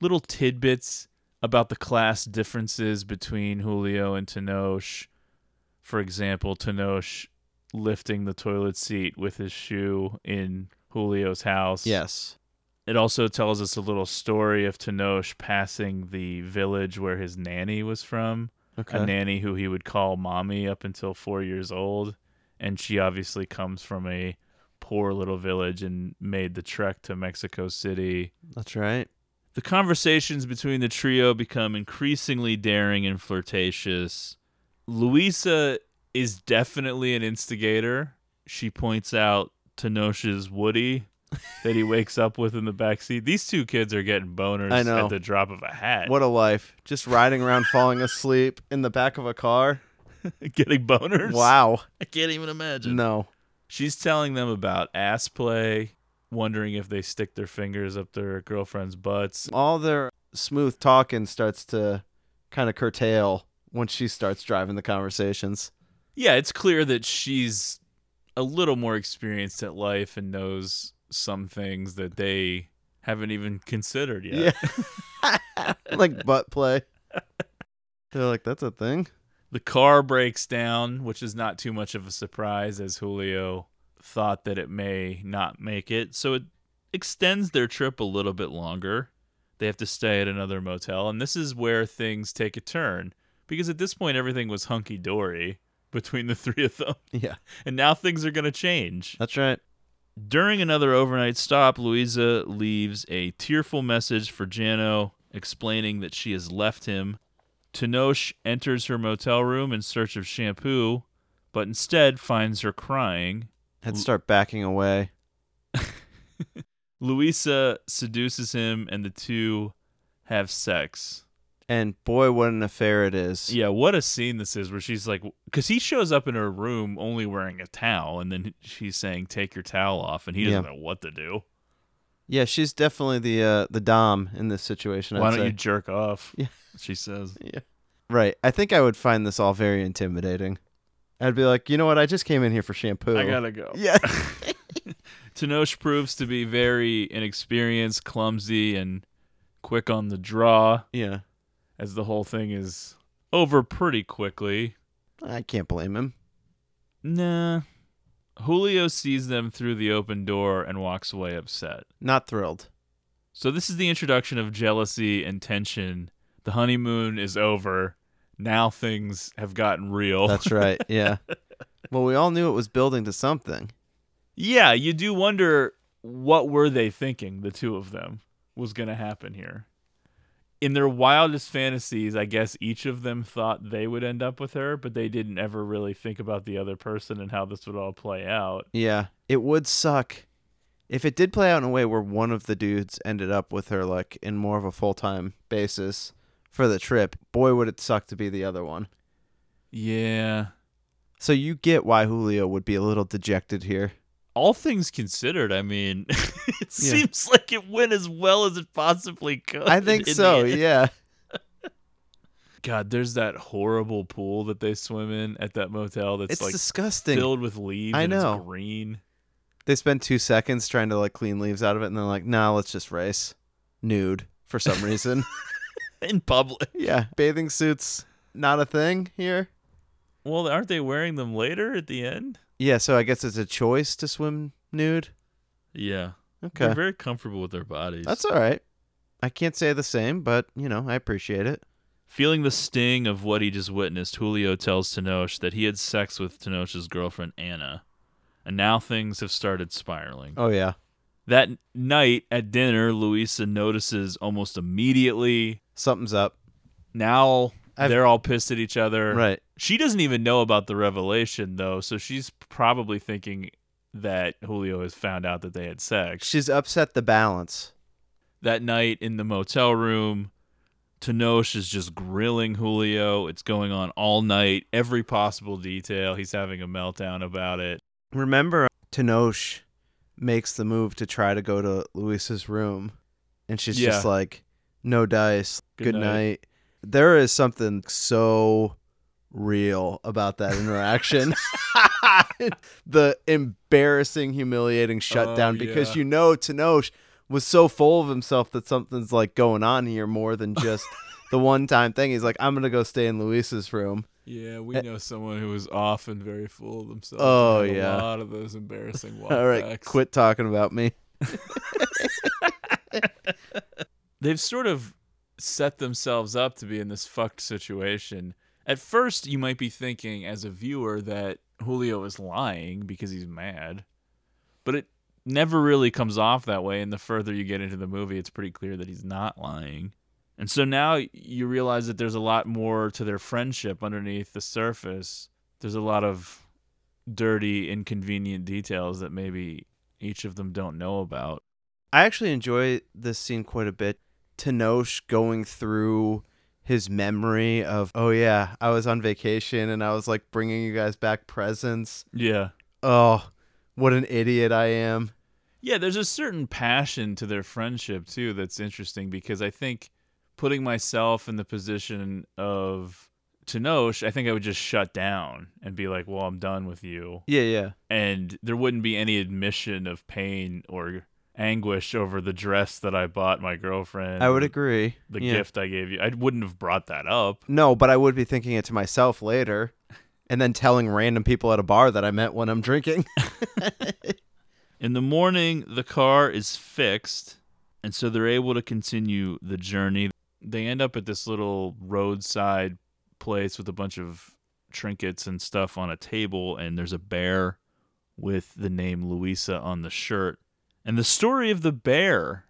Speaker 5: little tidbits about the class differences between Julio and Tenoch. For example, Tenoch lifting the toilet seat with his shoe in Julio's house.
Speaker 6: Yes.
Speaker 5: It also tells us a little story of Tenoch passing the village where his nanny was from
Speaker 6: Okay.
Speaker 5: a nanny who he would call mommy up until four years old. And she obviously comes from a poor little village and made the trek to Mexico City.
Speaker 6: That's right.
Speaker 5: The conversations between the trio become increasingly daring and flirtatious. Luisa is definitely an instigator. She points out Tenoch's Woody that he wakes up with in the backseat. These two kids are getting boners
Speaker 6: I know.
Speaker 5: at the drop of a hat.
Speaker 6: What a life. Just riding around falling asleep in the back of a car.
Speaker 5: getting boners?
Speaker 6: Wow.
Speaker 5: I can't even imagine.
Speaker 6: No.
Speaker 5: She's telling them about ass play, wondering if they stick their fingers up their girlfriend's butts.
Speaker 6: All their smooth talking starts to kind of curtail once she starts driving the conversations.
Speaker 5: Yeah, it's clear that she's a little more experienced at life and knows some things that they haven't even considered yet.
Speaker 6: Yeah. like butt play. They're like, that's a thing.
Speaker 5: The car breaks down, which is not too much of a surprise as Julio thought that it may not make it. So it extends their trip a little bit longer. They have to stay at another motel, and this is where things take a turn because at this point everything was hunky dory between the three of them,
Speaker 6: Yeah,
Speaker 5: and now things are going to change.
Speaker 6: that's right.
Speaker 5: During another overnight stop, Louisa leaves a tearful message for Jano explaining that she has left him. Tenoch enters her motel room in search of shampoo, but instead finds her crying.
Speaker 6: I'd start backing away.
Speaker 5: Louisa seduces him, and the two have sex.
Speaker 6: And boy, what an affair it is.
Speaker 5: Yeah, what a scene this is where she's like, because he shows up in her room only wearing a towel, and then she's saying, Take your towel off, and he doesn't
Speaker 6: Yeah.
Speaker 5: know what to do.
Speaker 6: Yeah, she's definitely the uh, the dom in this situation.
Speaker 5: Why
Speaker 6: I'd
Speaker 5: don't
Speaker 6: say.
Speaker 5: you jerk off?
Speaker 6: Yeah.
Speaker 5: She says.
Speaker 6: Yeah. Right. I think I would find this all very intimidating. I'd be like, you know what? I just came in here for shampoo.
Speaker 5: I gotta go.
Speaker 6: Yeah.
Speaker 5: Tenoch proves to be very inexperienced, clumsy, and quick on the draw,
Speaker 6: yeah.
Speaker 5: As the whole thing is over pretty quickly.
Speaker 6: I can't blame him.
Speaker 5: Nah. Julio sees them through the open door and walks away upset.
Speaker 6: Not thrilled.
Speaker 5: So, this is the introduction of jealousy and tension. The honeymoon is over. Now things have gotten real.
Speaker 6: That's right. Yeah. well, we all knew it was building to something.
Speaker 5: yeah, you do wonder what were they thinking, the two of them, was going to happen here. In their wildest fantasies, I guess each of them thought they would end up with her, but they didn't ever really think about the other person and how this would all play out.
Speaker 6: Yeah. It would suck if it did play out in a way where one of the dudes ended up with her, like in more of a full time basis for the trip. Boy, would it suck to be the other one.
Speaker 5: Yeah.
Speaker 6: So you get why Julio would be a little dejected here.
Speaker 5: All things considered, I mean, it
Speaker 6: Yeah.
Speaker 5: seems like it went as well as it possibly could.
Speaker 6: I think so. Yeah.
Speaker 5: God, there's that horrible pool that they swim in at that motel that's
Speaker 6: It's
Speaker 5: like
Speaker 6: disgusting.
Speaker 5: filled with leaves
Speaker 6: I
Speaker 5: and
Speaker 6: know.
Speaker 5: it's green.
Speaker 6: They spend two seconds trying to like clean leaves out of it, and they're like, "Nah, let's just race nude for some reason."
Speaker 5: in public.
Speaker 6: yeah, bathing suits not a thing here.
Speaker 5: Well, aren't they wearing them later at the end?
Speaker 6: Yeah, so I guess it's a choice to swim nude.
Speaker 5: Yeah.
Speaker 6: Okay,
Speaker 5: They're very comfortable with their bodies.
Speaker 6: that's all right. I can't say the same, but you know, I appreciate it.
Speaker 5: Feeling the sting of what he just witnessed, Julio tells Tenoch that he had sex with Tenoch's girlfriend Anna, and now things have started spiraling.
Speaker 6: Oh yeah,
Speaker 5: That night at dinner, Luisa notices almost immediately.
Speaker 6: something's up.
Speaker 5: Now
Speaker 6: I've-
Speaker 5: they're all pissed at each other.
Speaker 6: Right.
Speaker 5: She doesn't even know about the revelation though, so she's probably thinking that Julio has found out that they had sex.
Speaker 6: She's upset the balance.
Speaker 5: that night in the motel room, Tenoch is just grilling Julio. It's going on all night, every possible detail. He's having a meltdown about it.
Speaker 6: Remember, Tenoch makes the move to try to go to Luisa's room, and she's just like, "No dice.
Speaker 5: Good
Speaker 6: Good,
Speaker 5: night."
Speaker 6: night. There is something so real about that interaction. the embarrassing, humiliating shutdown
Speaker 5: Oh,
Speaker 6: because
Speaker 5: yeah.
Speaker 6: you know Tenoch was so full of himself that something's like going on here more than just the one time thing. He's like, I'm gonna go stay in Luisa's room.
Speaker 5: Yeah, we eh. know someone who was off and very full of themselves.
Speaker 6: Oh, yeah.
Speaker 5: a lot of those embarrassing
Speaker 6: All right,
Speaker 5: walkbacks.
Speaker 6: quit talking about me.
Speaker 5: They've sort of set themselves up to be in this fucked situation. At first, you might be thinking as a viewer that Julio is lying because he's mad, but it never really comes off that way. And the further you get into the movie, it's pretty clear that he's not lying. And so now you realize that there's a lot more to their friendship underneath the surface. There's a lot of dirty, inconvenient details that maybe each of them don't know about.
Speaker 6: I actually enjoy this scene quite a bit. Tenoch going through his memory of, oh yeah, I was on vacation and I was like bringing you guys back presents.
Speaker 5: Yeah.
Speaker 6: Oh, what an idiot I am.
Speaker 5: Yeah, there's a certain passion to their friendship too that's interesting because I think putting myself in the position of Tenoch, I think I would just shut down and be like, "Well, I'm done with you."
Speaker 6: Yeah, yeah.
Speaker 5: And there wouldn't be any admission of pain or anguish over the dress that I bought my girlfriend.
Speaker 6: I would agree.
Speaker 5: The
Speaker 6: Yeah.
Speaker 5: gift I gave you. I wouldn't have brought that up.
Speaker 6: No, but I would be thinking it to myself later, and then telling random people at a bar that I met when I'm drinking.
Speaker 5: In the morning, the car is fixed, and so they're able to continue the journey. They end up at this little roadside place with a bunch of trinkets and stuff on a table, and there's a bear with the name Louisa on the shirt. And the story of the bear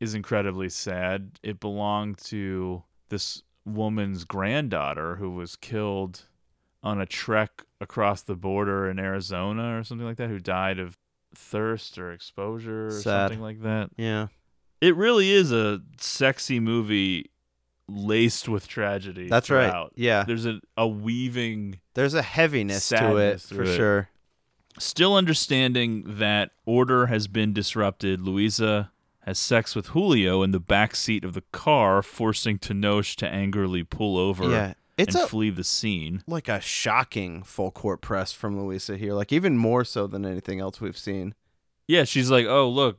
Speaker 5: is incredibly sad. It belonged to this woman's granddaughter who was killed on a trek across the border in Arizona or something like that, who died of thirst or exposure or
Speaker 6: Sad.
Speaker 5: something like that.
Speaker 6: yeah.
Speaker 5: It really is a sexy movie laced with tragedy.
Speaker 6: That's right. Yeah.
Speaker 5: There's a, a weaving
Speaker 6: There's a heaviness to it for
Speaker 5: it.
Speaker 6: sure.
Speaker 5: Still understanding that order has been disrupted, Louisa has sex with Julio in the back seat of the car, forcing Tenoch to angrily pull over
Speaker 6: Yeah. It's
Speaker 5: and
Speaker 6: a
Speaker 5: flee the scene.
Speaker 6: like a shocking full court press from Louisa here, like even more so than anything else we've seen.
Speaker 5: Yeah, she's like, "Oh, look,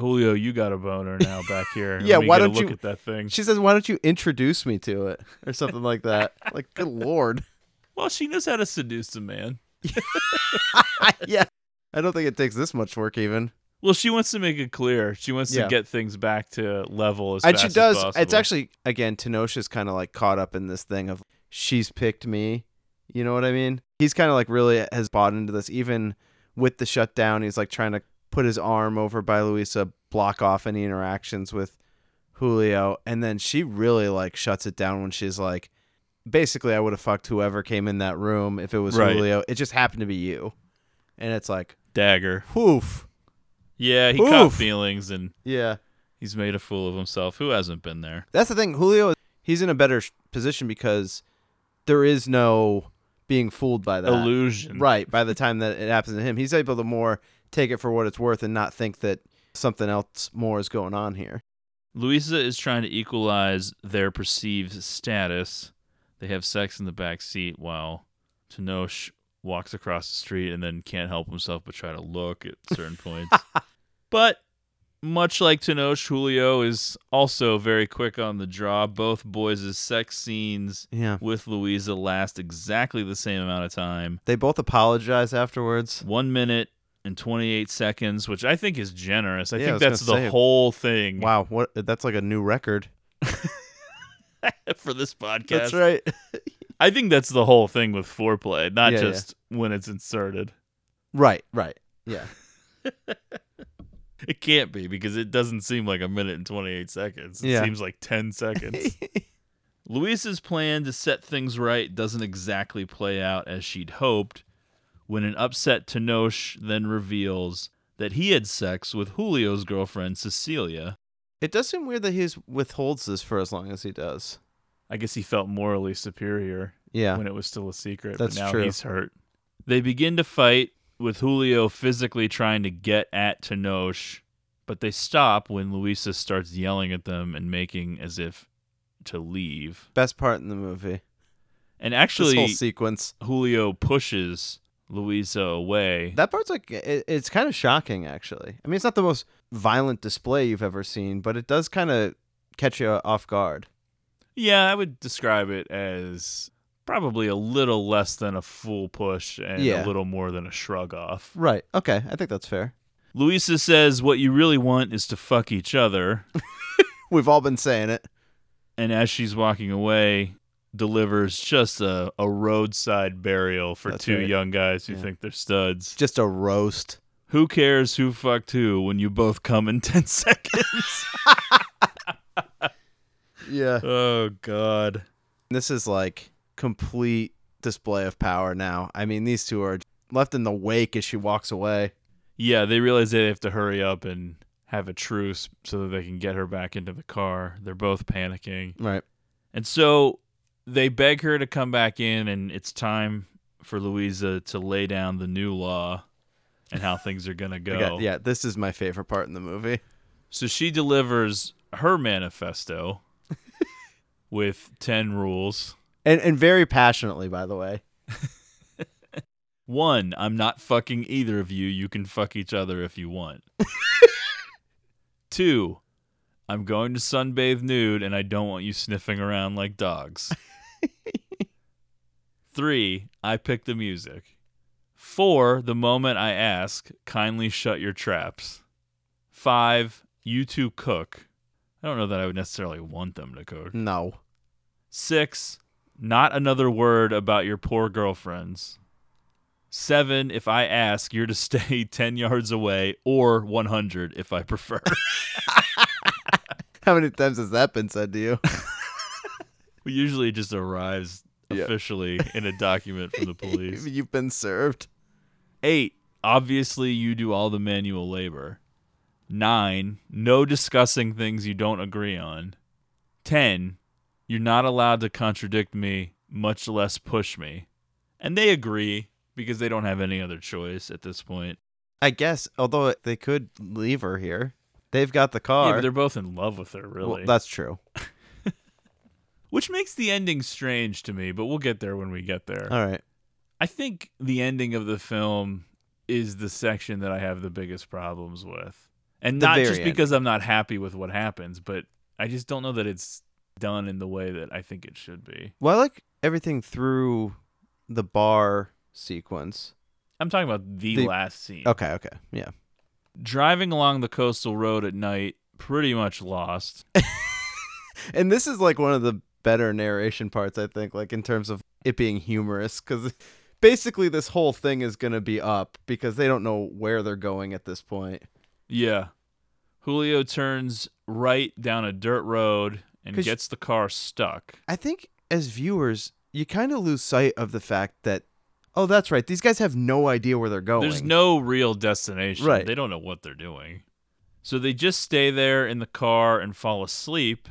Speaker 5: Julio, you got a boner now back here.
Speaker 6: Yeah, why don't you
Speaker 5: look
Speaker 6: you-
Speaker 5: at that thing?"
Speaker 6: She says, "Why don't you introduce me to it?" or something like that. like, good lord.
Speaker 5: Well, she knows how to seduce a man.
Speaker 6: yeah. I don't think it takes this much work even.
Speaker 5: Well, she wants to make it clear. She wants
Speaker 6: Yeah.
Speaker 5: to get things back to level as
Speaker 6: and she does. It's actually again, Tenoch's kind of like caught up in this thing of she's picked me. You know what I mean? He's kind of like really has bought into this. Even with the shutdown, he's like trying to put his arm over by Luisa, block off any interactions with Julio, and then she really like shuts it down when she's like, basically, I would have fucked whoever came in that room if it was
Speaker 5: Right.
Speaker 6: Julio. It just happened to be you, and it's like,
Speaker 5: dagger.
Speaker 6: whoof,
Speaker 5: Yeah, he caught
Speaker 6: Oof.
Speaker 5: feelings and
Speaker 6: yeah.
Speaker 5: he's made a fool of himself. Who hasn't been there?
Speaker 6: That's the thing. Julio, he's in a better sh- position because there is no being fooled by that.
Speaker 5: Illusion.
Speaker 6: Right. By the time that it happens to him, he's able to more take it for what it's worth and not think that something else more is going on here.
Speaker 5: Louisa is trying to equalize their perceived status. They have sex in the back seat while Tenoch walks across the street and then can't help himself but try to look at certain points. But much like Tenoch, Julio is also very quick on the draw. Both boys' sex scenes
Speaker 6: Yeah.
Speaker 5: with Louisa last exactly the same amount of time.
Speaker 6: They both apologize afterwards.
Speaker 5: One minute and 28 seconds, which I think is generous. I
Speaker 6: Yeah,
Speaker 5: think
Speaker 6: was
Speaker 5: that's the
Speaker 6: say-
Speaker 5: whole thing
Speaker 6: Wow, what that's like a new record.
Speaker 5: for this podcast.
Speaker 6: That's right.
Speaker 5: I think that's the whole thing with foreplay, not
Speaker 6: Yeah, yeah.
Speaker 5: just when it's inserted.
Speaker 6: right, right. Yeah.
Speaker 5: It can't be because it doesn't seem like a minute and 28 seconds. It
Speaker 6: Yeah.
Speaker 5: seems like 10 seconds. Luisa's plan to set things right doesn't exactly play out as she'd hoped when an upset Tenoch then reveals that he had sex with Julio's girlfriend, Cecilia.
Speaker 6: It does seem weird that he withholds this for as long as he does.
Speaker 5: I guess he felt morally superior
Speaker 6: Yeah.
Speaker 5: when it was still a secret,
Speaker 6: That's
Speaker 5: but now
Speaker 6: true.
Speaker 5: he's hurt. They begin to fight with Julio physically trying to get at Tenoch, but they stop when Luisa starts yelling at them and making as if to leave.
Speaker 6: Best part in the movie.
Speaker 5: And
Speaker 6: This
Speaker 5: actually,
Speaker 6: whole sequence.
Speaker 5: Julio pushes Luisa away.
Speaker 6: That part's like it, it's kind of shocking, actually. I mean, it's not the most violent display you've ever seen, but it does kind of catch you off guard.
Speaker 5: yeah, I would describe it as probably a little less than a full push and
Speaker 6: Yeah.
Speaker 5: a little more than a shrug off.
Speaker 6: Right. Okay. I think that's fair.
Speaker 5: Luisa says what you really want is to fuck each other.
Speaker 6: We've all been saying it.
Speaker 5: and as she's walking away delivers just a, a roadside burial for
Speaker 6: That's
Speaker 5: two
Speaker 6: right.
Speaker 5: young guys who
Speaker 6: Yeah.
Speaker 5: think they're studs
Speaker 6: Just a roast.
Speaker 5: Who cares who fucked who when you both come in 10 seconds
Speaker 6: Yeah.
Speaker 5: oh god
Speaker 6: This is like complete display of power now. I mean, these two are left in the wake as she walks away.
Speaker 5: yeah they realize they have to hurry up and have a truce so that they can get her back into the car they're both panicking
Speaker 6: Right.
Speaker 5: and so they beg her to come back in and it's time for louisa to lay down the new law and how things are gonna go.
Speaker 6: got- yeah, this is my favorite part in the movie.
Speaker 5: So she delivers her manifesto with 10 rules.
Speaker 6: And and very passionately, by the way.
Speaker 5: One, I'm not fucking either of you. You can fuck each other if you want. Two, I'm going to sunbathe nude and I don't want you sniffing around like dogs. Three, I pick the music. Four, the moment I ask, kindly shut your traps. Five, you two cook. I don't know that I would necessarily want them to cook.
Speaker 6: No.
Speaker 5: Six, not another word about your poor girlfriends. Seven, if I ask, you're to stay 10 yards away, or 100 if I prefer.
Speaker 6: How many times has that been said to you?
Speaker 5: We usually it just arrives
Speaker 6: Yeah.
Speaker 5: officially in a document from the police.
Speaker 6: You've been served.
Speaker 5: Eight, obviously you do all the manual labor. Nine, no discussing things you don't agree on. Ten, you're not allowed to contradict me, much less push me. And they agree because they don't have any other choice at this point.
Speaker 6: I guess, although they could leave her here. They've got the car.
Speaker 5: Yeah, but they're both in love with her,
Speaker 6: Well,
Speaker 5: really.
Speaker 6: that's true.
Speaker 5: Which makes the ending strange to me, but we'll get there when we get there.
Speaker 6: All right.
Speaker 5: I think the ending of the film is the section that I have the biggest problems with. And
Speaker 6: The
Speaker 5: not just
Speaker 6: ending.
Speaker 5: because I'm not happy with what happens, but I just don't know that it's done in the way that I think it should be.
Speaker 6: Well, I like everything through the bar sequence.
Speaker 5: I'm talking about the,
Speaker 6: The-
Speaker 5: last scene.
Speaker 6: Okay, okay. Yeah.
Speaker 5: Driving along the coastal road at night, pretty much lost.
Speaker 6: And this is like one of the better narration parts, I think, like in terms of it being humorous, because basically this whole thing is going to be up because they don't know where they're going at this point.
Speaker 5: Yeah. Julio turns right down a dirt road and gets the car stuck.
Speaker 6: I think as viewers, you kind of lose sight of the fact that, oh, that's right, these guys have no idea where they're going.
Speaker 5: There's no real destination.
Speaker 6: Right.
Speaker 5: They don't know what they're doing. So they just stay there in the car and fall asleep.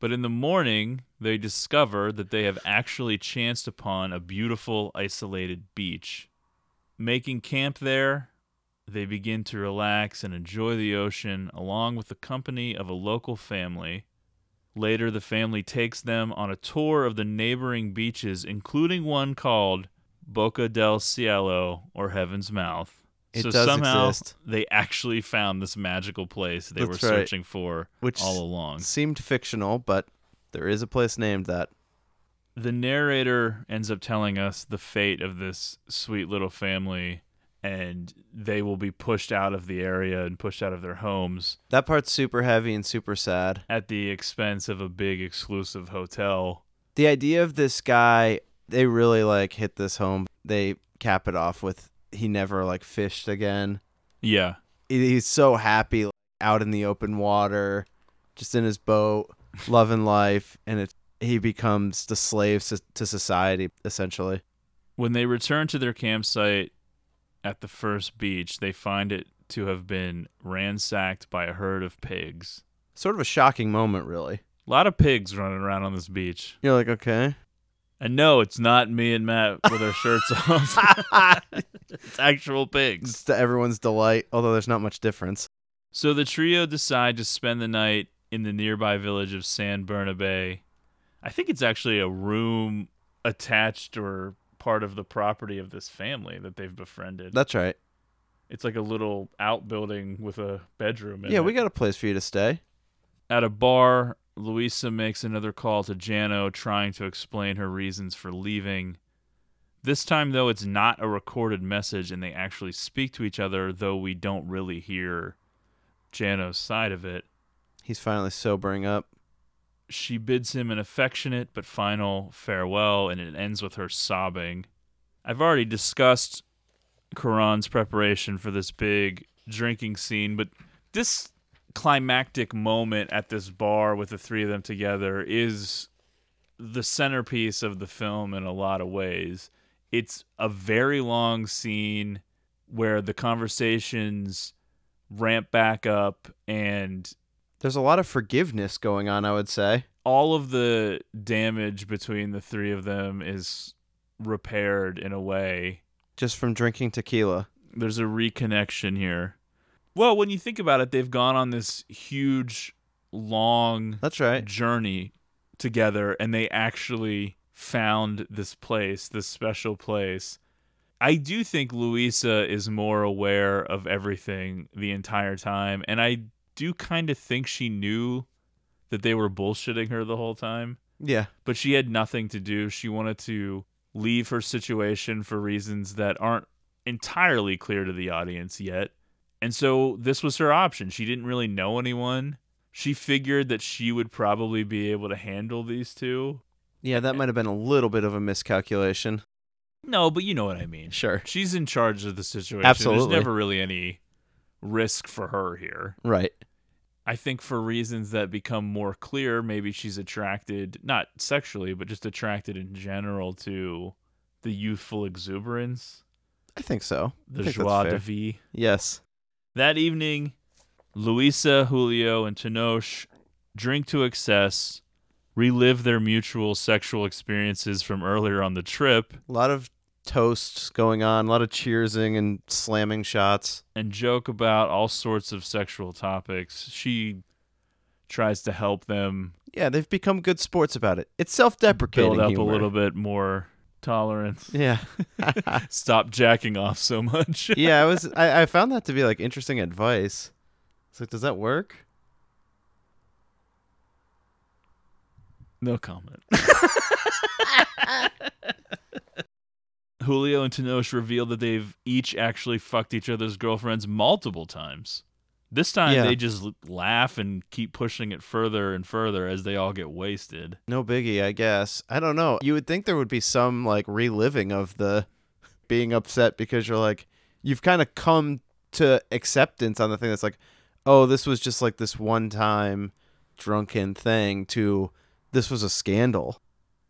Speaker 5: But in the morning, they discover that they have actually chanced upon a beautiful, isolated beach. Making camp there, they begin to relax and enjoy the ocean along with the company of a local family. Later, the family takes them on a tour of the neighboring beaches, including one called Boca del Cielo or Heaven's Mouth.
Speaker 6: It
Speaker 5: so somehow
Speaker 6: exist.
Speaker 5: they actually found this magical place they
Speaker 6: That's
Speaker 5: were
Speaker 6: right.
Speaker 5: searching for
Speaker 6: Which
Speaker 5: all along.
Speaker 6: Seemed fictional, but there is a place named that.
Speaker 5: the narrator ends up telling us the fate of this sweet little family and they will be pushed out of the area and pushed out of their homes
Speaker 6: That part's super heavy and super sad.
Speaker 5: at the expense of a big exclusive hotel.
Speaker 6: The idea of this guy, they really like hit this home. They cap it off with he never like fished again.
Speaker 5: Yeah.
Speaker 6: He's so happy out in the open water, just in his boat, loving life, and it he becomes the slave to society essentially.
Speaker 5: When they return to their campsite at the first beach, they find it to have been ransacked by a herd of pigs.
Speaker 6: Sort of a shocking moment, really.
Speaker 5: A lot of pigs running around on this beach.
Speaker 6: You're like, okay,
Speaker 5: And no, it's not me and Matt with our shirts off. it's actual pigs.
Speaker 6: it's to everyone's delight. Although there's not much difference.
Speaker 5: So the trio decide to spend the night in the nearby village of San Bernabe. I think it's actually a room attached or part of the property of this family that they've befriended.
Speaker 6: That's right.
Speaker 5: It's like a little outbuilding with a bedroom in
Speaker 6: Yeah,
Speaker 5: it.
Speaker 6: we got a place for you to stay.
Speaker 5: At a bar, Louisa makes another call to Jano, trying to explain her reasons for leaving. This time, though, it's not a recorded message, and they actually speak to each other, though we don't really hear Jano's side of it.
Speaker 6: He's finally sobering up.
Speaker 5: She bids him an affectionate but final farewell, and it ends with her sobbing. I've already discussed Cuarón's preparation for this big drinking scene, but this climactic moment at this bar with the three of them together is the centerpiece of the film in a lot of ways. It's a very long scene where the conversations ramp back up and
Speaker 6: There's a lot of forgiveness going on, I would say.
Speaker 5: all of the damage between the three of them is repaired in a way.
Speaker 6: Just from drinking tequila.
Speaker 5: There's a reconnection here. Well, when you think about it, they've gone on this huge, long
Speaker 6: That's right.
Speaker 5: journey together and they actually found this place, this special place. I do think Louisa is more aware of everything the entire time, and I do kind of think she knew that they were bullshitting her the whole time,
Speaker 6: Yeah.
Speaker 5: but she had nothing to do. She wanted to leave her situation for reasons that aren't entirely clear to the audience yet. And so this was her option. She didn't really know anyone. She figured that she would probably be able to handle these two.
Speaker 6: Yeah, that might have been a little bit of a miscalculation.
Speaker 5: No, but you know what I mean.
Speaker 6: Sure.
Speaker 5: She's in charge of the situation.
Speaker 6: Absolutely.
Speaker 5: There's never really any risk for her here.
Speaker 6: Right.
Speaker 5: I think for reasons that become more clear, maybe she's attracted, not sexually, but just attracted in general to the youthful exuberance,
Speaker 6: I think so.
Speaker 5: The
Speaker 6: think
Speaker 5: joie de vie.
Speaker 6: Yes.
Speaker 5: That evening, Luisa, Julio, and Tenoch drink to excess, relive their mutual sexual experiences from earlier on the trip,
Speaker 6: A lot of toasts going on, a lot of cheersing and slamming shots.
Speaker 5: and joke about all sorts of sexual topics. She tries to help them
Speaker 6: Yeah, they've become good sports about it. It's self-deprecating
Speaker 5: build up
Speaker 6: humor.
Speaker 5: a little bit more tolerance.
Speaker 6: Yeah.
Speaker 5: Stop jacking off so much.
Speaker 6: yeah, I was I, I found that to be like interesting advice. It's like, does that work?
Speaker 5: No comment. Julio and Tenoch reveal that they've each actually fucked each other's girlfriends multiple times. This time
Speaker 6: Yeah.
Speaker 5: they just laugh and keep pushing it further and further as they all get wasted.
Speaker 6: No biggie, I guess. I don't know. You would think there would be some like reliving of the being upset because you're like you've kind of come to acceptance on the thing that's like, oh, this was just like this one time drunken thing to this was a scandal.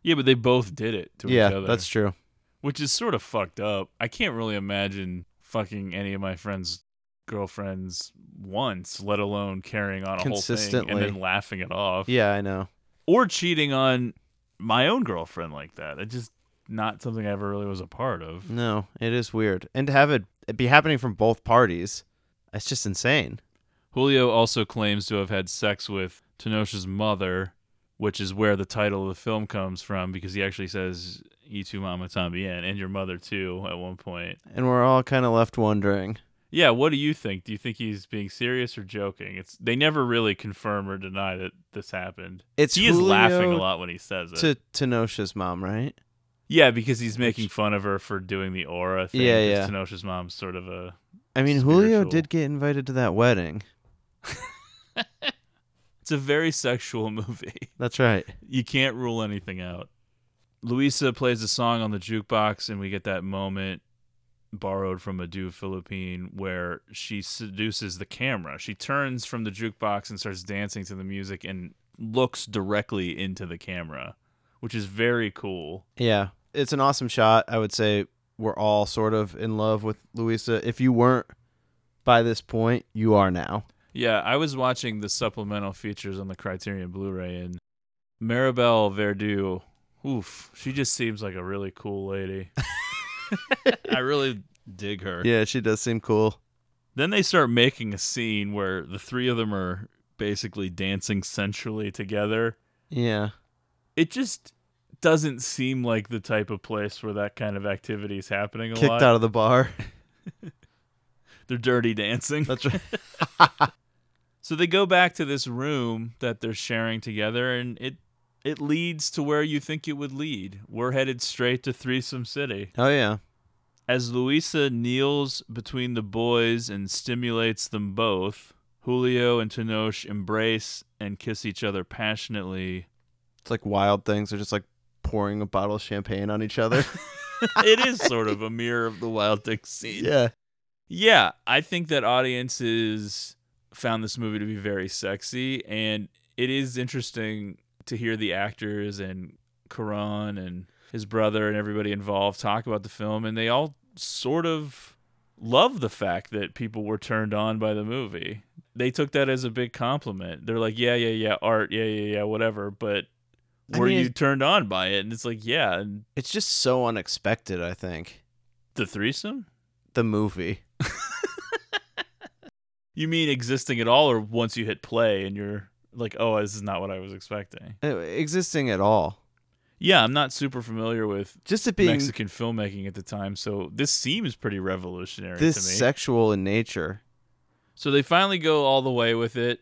Speaker 5: Yeah, but they both did it to each
Speaker 6: yeah, that's true.
Speaker 5: Which is sort of fucked up. I can't really imagine fucking any of my friends' girlfriends once, let alone carrying on a whole thing and then laughing it off.
Speaker 6: Yeah, I know.
Speaker 5: Or cheating on my own girlfriend like that. It's just not something I ever really was a part of.
Speaker 6: No, it is weird. And to have it be happening from both parties, it's just insane.
Speaker 5: Julio also claims to have had sex with Tenoch's mother, which is where the title of the film comes from because he actually says "Y tu mama tambien" and your mother too at one point.
Speaker 6: And we're all kind of left wondering.
Speaker 5: Yeah, what do you think? Do you think he's being serious or joking? It's they never really confirm or deny that this happened.
Speaker 6: It's
Speaker 5: he is laughing a lot when he says it.
Speaker 6: To Tenoch's mom, right?
Speaker 5: yeah, because he's making fun of her for doing the aura thing.
Speaker 6: Yeah, yeah.
Speaker 5: Tenoch's mom's sort of a
Speaker 6: I mean, Julio did get invited to that wedding.
Speaker 5: it's a very sexual movie.
Speaker 6: That's right.
Speaker 5: you can't rule anything out. Luisa plays a song on the jukebox, and we get that moment borrowed from a Du Philippine where she seduces the camera. She turns from the jukebox and starts dancing to the music and looks directly into the camera, which is very cool.
Speaker 6: Yeah, it's an awesome shot. I would say we're all sort of in love with Luisa. If you weren't by this point, you are now.
Speaker 5: Yeah, I was watching the supplemental features on the Criterion Blu-ray, and Maribel Verdu, oof, she just seems like a really cool lady. I really dig her.
Speaker 6: Yeah, she does seem cool.
Speaker 5: Then they start making a scene where the three of them are basically dancing sensually together.
Speaker 6: Yeah.
Speaker 5: It just doesn't seem like the type of place where that kind of activity is happening a
Speaker 6: Kicked
Speaker 5: lot.
Speaker 6: out of the bar.
Speaker 5: They're dirty dancing.
Speaker 6: That's right.
Speaker 5: So they go back to this room that they're sharing together, and it it leads to where you think it would lead. We're headed straight to Threesome City.
Speaker 6: oh yeah.
Speaker 5: As Luisa kneels between the boys and stimulates them both, Julio and Tenoch embrace and kiss each other passionately.
Speaker 6: It's like wild things. They're just like pouring a bottle of champagne on each other.
Speaker 5: it is sort of a mirror of the Wild Things scene.
Speaker 6: yeah.
Speaker 5: Yeah, I think that audiences found this movie to be very sexy, and it is interesting to hear the actors and Cuarón and his brother and everybody involved talk about the film, and they all sort of love the fact that people were turned on by the movie. They took that as a big compliment. They're like, "Yeah, yeah, yeah, art, yeah, yeah, yeah, whatever," but
Speaker 6: I
Speaker 5: were
Speaker 6: mean,
Speaker 5: you turned on by it? And it's like, yeah, and
Speaker 6: It's just so unexpected, I think.
Speaker 5: the threesome.
Speaker 6: The movie.
Speaker 5: You mean existing at all, or once you hit play and you're like, oh, this is not what I was expecting?
Speaker 6: Uh, Existing at all.
Speaker 5: Yeah, I'm not super familiar with
Speaker 6: Just it being
Speaker 5: Mexican filmmaking at the time, so this seems pretty revolutionary
Speaker 6: this
Speaker 5: to me.
Speaker 6: sexual in nature.
Speaker 5: so they finally go all the way with it.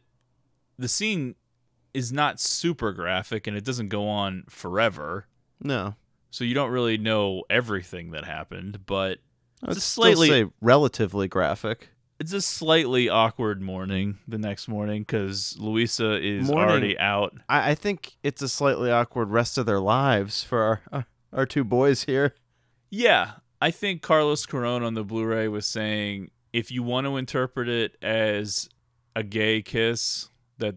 Speaker 5: The scene is not super graphic and it doesn't go on forever.
Speaker 6: No.
Speaker 5: So you don't really know everything that happened, but It's
Speaker 6: still
Speaker 5: slightly-
Speaker 6: say relatively graphic.
Speaker 5: It's a slightly awkward morning the next morning because Luisa is
Speaker 6: Morning.
Speaker 5: already out.
Speaker 6: I, I think it's a slightly awkward rest of their lives for our our, two boys here.
Speaker 5: Yeah, I think Carlos Cuarón on the Blu-ray was saying if you want to interpret it as a gay kiss, that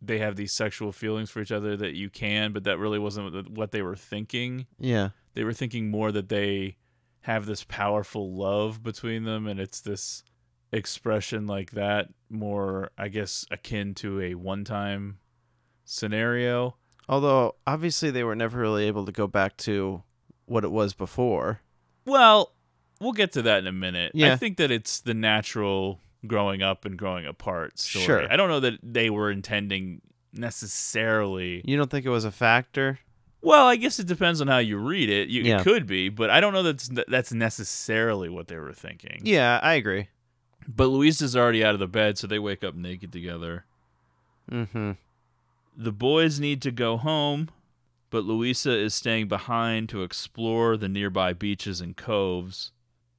Speaker 5: they have these sexual feelings for each other, that you can, but that really wasn't what they were thinking.
Speaker 6: Yeah.
Speaker 5: They were thinking more that they have this powerful love between them, and it's this expression like that, more I guess akin to a one-time scenario.
Speaker 6: Although obviously they were never really able to go back to what it was before.
Speaker 5: Well, we'll get to that in a minute. I think that it's the natural growing up and growing apart story.
Speaker 6: Sure.
Speaker 5: I don't know that they were intending necessarily.
Speaker 6: You don't think it was a factor?
Speaker 5: Well, I guess it depends on how you read it. You,
Speaker 6: Yeah.
Speaker 5: It could be, but I don't know that's that's necessarily what they were thinking.
Speaker 6: Yeah, I agree.
Speaker 5: But Luisa's already out of the bed, so they wake up naked together.
Speaker 6: Mm-hmm.
Speaker 5: The boys need to go home, but Luisa is staying behind to explore the nearby beaches and coves.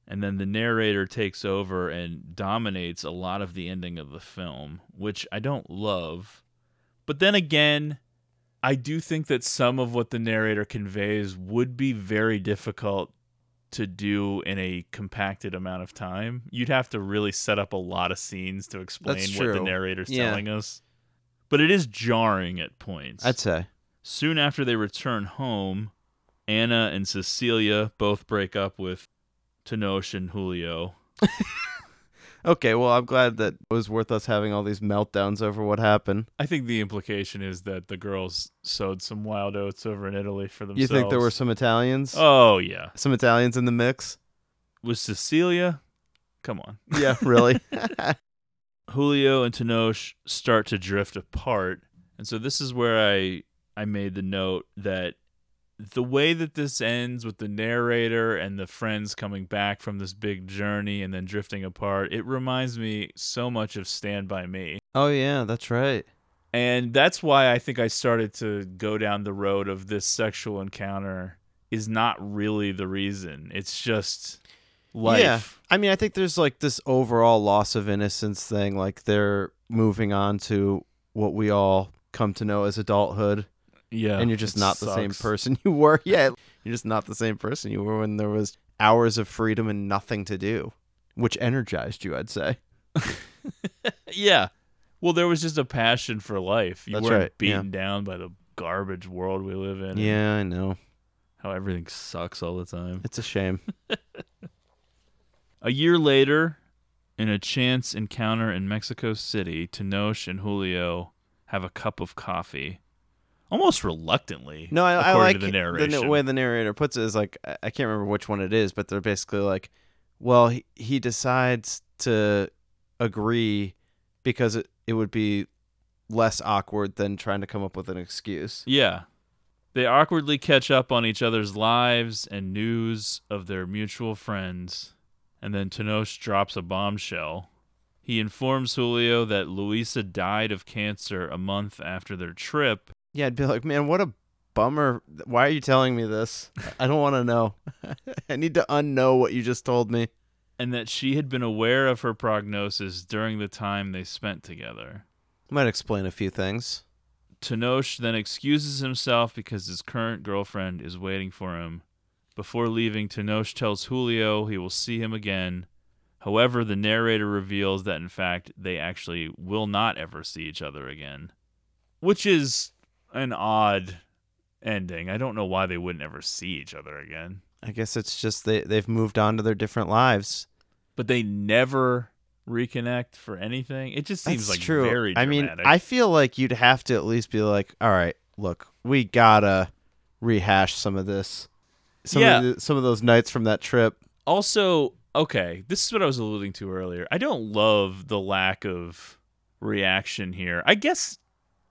Speaker 5: And then the narrator takes over and dominates a lot of the ending of the film, which I don't love. But then again, I do think that some of what the narrator conveys would be very difficult to do in a compacted amount of time. You'd have to really set up a lot of scenes to explain what the narrator's
Speaker 6: Yeah.
Speaker 5: telling us. But it is jarring at points.
Speaker 6: I'd say.
Speaker 5: Soon after they return home, Anna and Cecilia both break up with Tenoch and Julio.
Speaker 6: Okay, well, I'm glad that it was worth us having all these meltdowns over what happened.
Speaker 5: I think the implication is that the girls sowed some wild oats over in Italy for themselves.
Speaker 6: You think there were some Italians?
Speaker 5: Oh yeah,
Speaker 6: Some Italians in the mix?
Speaker 5: was Cecilia? Come on.
Speaker 6: Yeah, really.
Speaker 5: Julio and Tenoch start to drift apart. And so this is where I I made the note that the way that this ends with the narrator and the friends coming back from this big journey and then drifting apart, it reminds me so much of Stand by Me.
Speaker 6: oh yeah, that's right.
Speaker 5: And that's why I think I started to go down the road of this sexual encounter is not really the reason. It's just life.
Speaker 6: Yeah. I mean, I think there's like this overall loss of innocence thing. Like they're moving on to what we all come to know as adulthood,
Speaker 5: Yeah.
Speaker 6: and you're just not the same person you were. Yeah, you're just not the same person you were when there was hours of freedom and nothing to do, which energized you. I'd say.
Speaker 5: Yeah. Well, there was just a passion for life. You
Speaker 6: That's
Speaker 5: weren't
Speaker 6: right, yeah.
Speaker 5: beaten down by the garbage world we live in.
Speaker 6: Yeah, I know.
Speaker 5: How everything sucks all the time.
Speaker 6: It's a shame.
Speaker 5: A year later, in a chance encounter in Mexico City, Tenoch and Julio have a cup of coffee. Almost reluctantly.
Speaker 6: No, I, I like
Speaker 5: to the
Speaker 6: the
Speaker 5: narration.
Speaker 6: n- way the narrator puts it is like I I can't remember which one it is, but they're basically like, well, he, he decides to agree because it, it would be less awkward than trying to come up with an excuse.
Speaker 5: Yeah. They awkwardly catch up on each other's lives and news of their mutual friends, and then Tenoch drops a bombshell. He informs Julio that Luisa died of cancer a month after their trip,
Speaker 6: Yeah, I'd be like, man, what a bummer. Why are you telling me this? I don't want to know. I need to unknow what you just told me.
Speaker 5: and that she had been aware of her prognosis during the time they spent together.
Speaker 6: Might explain a few things.
Speaker 5: Tenoch then excuses himself because his current girlfriend is waiting for him. Before leaving, Tenoch tells Julio he will see him again. However, the narrator reveals that in fact they actually will not ever see each other again, which is an odd ending. I don't know why they wouldn't ever see each other again,
Speaker 6: I guess it's just they they've moved on to their different lives.
Speaker 5: but they never reconnect for anything. It just seems
Speaker 6: That's
Speaker 5: like
Speaker 6: true.
Speaker 5: very
Speaker 6: I mean. I feel like you'd have to at least be like, all right, look, we gotta rehash some of this. Some
Speaker 5: Yeah.
Speaker 6: of the, some of those nights from that trip.
Speaker 5: also okay, this is what I was alluding to earlier. I don't love the lack of reaction here. I guess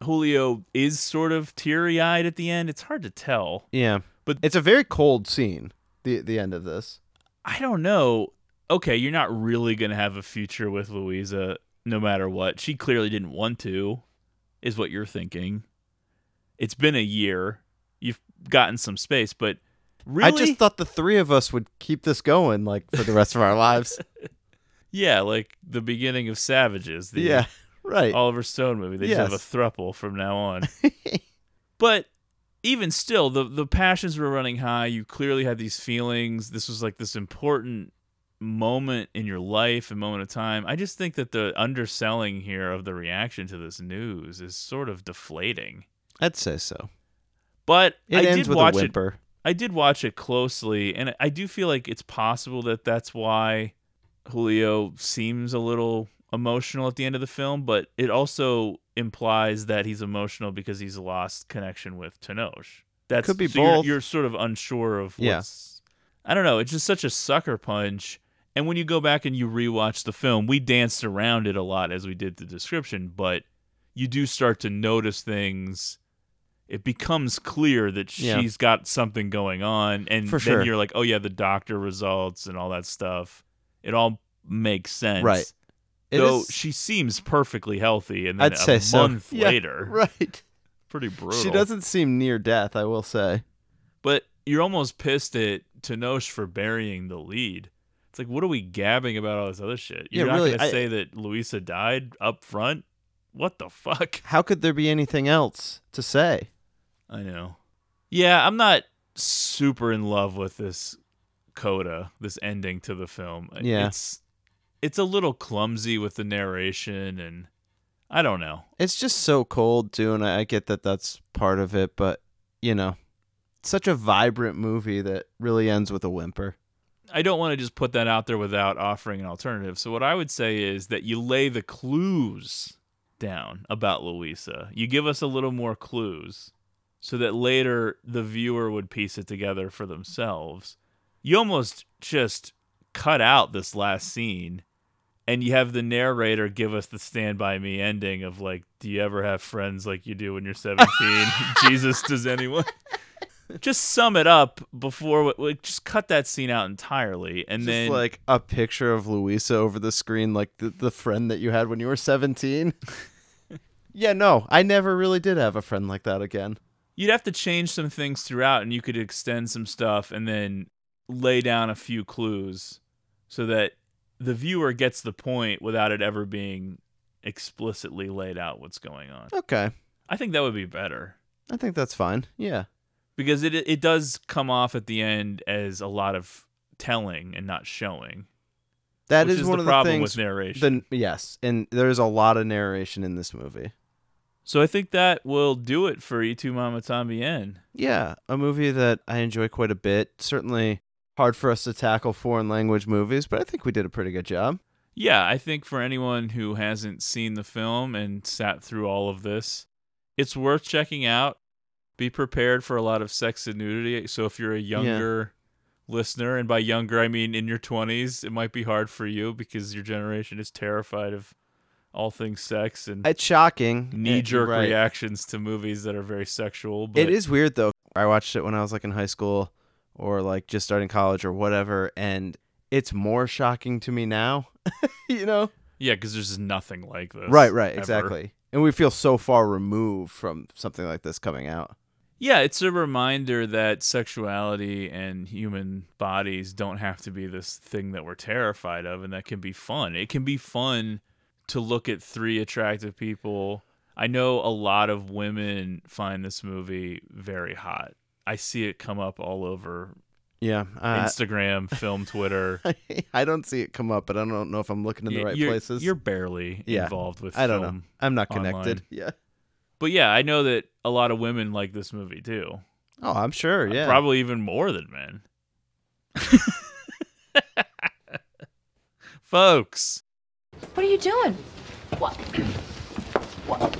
Speaker 5: Julio is sort of teary eyed at the end. It's hard to tell.
Speaker 6: Yeah,
Speaker 5: But-
Speaker 6: it's a very cold scene. The the end of this.
Speaker 5: I don't know. Okay, you're not really going to have a future with Luisa no matter what. She clearly didn't want to, is what you're thinking. It's been a year. You've gotten some space, but really?
Speaker 6: I just thought the three of us would keep this going like for the rest of our lives.
Speaker 5: yeah, like the beginning of Savages. The
Speaker 6: yeah, right.
Speaker 5: Oliver Stone movie. They just have a
Speaker 6: Yes.
Speaker 5: thruple from now on. but even still, the the passions were running high. You clearly had these feelings. This was like this important moment in your life, a moment of time. I just think that the underselling here of the reaction to this news is sort of deflating.
Speaker 6: I'd say so.
Speaker 5: But
Speaker 6: It
Speaker 5: I
Speaker 6: ends
Speaker 5: did
Speaker 6: with
Speaker 5: watch
Speaker 6: a
Speaker 5: it.
Speaker 6: whimper.
Speaker 5: I did watch it closely, and I do feel like it's possible that that's why Julio seems a little emotional at the end of the film, but it also implies that he's emotional because he's lost connection with Tenoch. That
Speaker 6: Could be
Speaker 5: so you're-
Speaker 6: both.
Speaker 5: You're, sort of unsure of
Speaker 6: Yeah.
Speaker 5: I don't know. It's just such a sucker punch. And when you go back and you rewatch the film, we danced around it a lot as we did the description, but you do start to notice things. It becomes clear that
Speaker 6: Yeah.
Speaker 5: she's got something going on, and
Speaker 6: For
Speaker 5: then
Speaker 6: sure.
Speaker 5: you're like, "Oh yeah, the doctor results and all that stuff." It all makes sense,
Speaker 6: Right. It
Speaker 5: Though
Speaker 6: is-
Speaker 5: she seems perfectly healthy, and then
Speaker 6: I'd
Speaker 5: a
Speaker 6: say so.
Speaker 5: month
Speaker 6: Yeah,
Speaker 5: later,
Speaker 6: right.
Speaker 5: pretty brutal.
Speaker 6: She doesn't seem near death. I will say.
Speaker 5: But you're almost pissed at Tenoch for burying the lead. It's like, what are we gabbing about all this other shit? You're
Speaker 6: Yeah,
Speaker 5: not
Speaker 6: really,
Speaker 5: going to
Speaker 6: I-
Speaker 5: say that Luisa died up front? What the fuck?
Speaker 6: How could there be anything else to say?
Speaker 5: I know. Yeah, I'm not super in love with this coda, this ending to the film.
Speaker 6: Yeah.
Speaker 5: It's it's a little clumsy with the narration and I don't know.
Speaker 6: It's just so cold too, and I, get that that's part of it, but you know, such a vibrant movie that really ends with a whimper.
Speaker 5: I don't want to just put that out there without offering an alternative. So what I would say is that you lay the clues down about Luisa. You give us a little more clues so that later the viewer would piece it together for themselves. You almost just cut out this last scene and you have the narrator give us the stand by me ending of like do you ever have friends like you do when you're 17 jesus does anyone just sum it up before like just cut that scene out entirely and
Speaker 6: Just
Speaker 5: then
Speaker 6: like a picture of Luisa over the screen, like the, the friend that you had when you were 17. yeah, no, I never really did have a friend like that again.
Speaker 5: you'd have to change some things throughout and you could extend some stuff and then lay down a few clues so that the viewer gets the point without it ever being explicitly laid out what's going on
Speaker 6: Okay,
Speaker 5: i think that would be better
Speaker 6: I think that's fine. Yeah.
Speaker 5: because it it does come off at the end as a lot of telling and not showing
Speaker 6: that is
Speaker 5: is
Speaker 6: one
Speaker 5: the
Speaker 6: of the
Speaker 5: problem
Speaker 6: things.
Speaker 5: with narration
Speaker 6: The, yes, and there's a lot of narration in this movie.
Speaker 5: so i think that will do it for Y tu mama tambien
Speaker 6: Yeah, a movie that I enjoy quite a bit. Certainly hard for us to tackle foreign language movies, but I think we did a pretty good job.
Speaker 5: Yeah, I think for anyone who hasn't seen the film and sat through all of this, it's worth checking out. Be prepared for a lot of sex and nudity. So if you're a younger listener, and by younger I mean in your 20s, it might be hard for you because your generation is terrified of all things sex and
Speaker 6: It's shocking.
Speaker 5: Eh, knee jerk
Speaker 6: Right.
Speaker 5: reactions to movies that are very sexual. But
Speaker 6: It is weird though. I watched it when I was like in high school or like just starting college or whatever, and it's more shocking to me now. you know?
Speaker 5: yeah, because there's just nothing like this.
Speaker 6: Right, right,
Speaker 5: ever.
Speaker 6: exactly. And we feel so far removed from something like this coming out.
Speaker 5: Yeah, it's a reminder that sexuality and human bodies don't have to be this thing that we're terrified of and that can be fun. It can be fun to look at three attractive people. I know a lot of women find this movie very hot. I see it come up all over
Speaker 6: Yeah. Uh,
Speaker 5: Instagram, film, Twitter.
Speaker 6: I don't see it come up, but I don't know if I'm looking in the right
Speaker 5: you're,
Speaker 6: places.
Speaker 5: You're barely
Speaker 6: Yeah,
Speaker 5: involved with
Speaker 6: I don't know. I'm not
Speaker 5: online.
Speaker 6: connected. Yeah.
Speaker 5: But yeah, I know that a lot of women like this movie too.
Speaker 6: Oh, I'm sure. Yeah.
Speaker 5: Probably even more than men. Folks,
Speaker 3: What are you doing? What? what?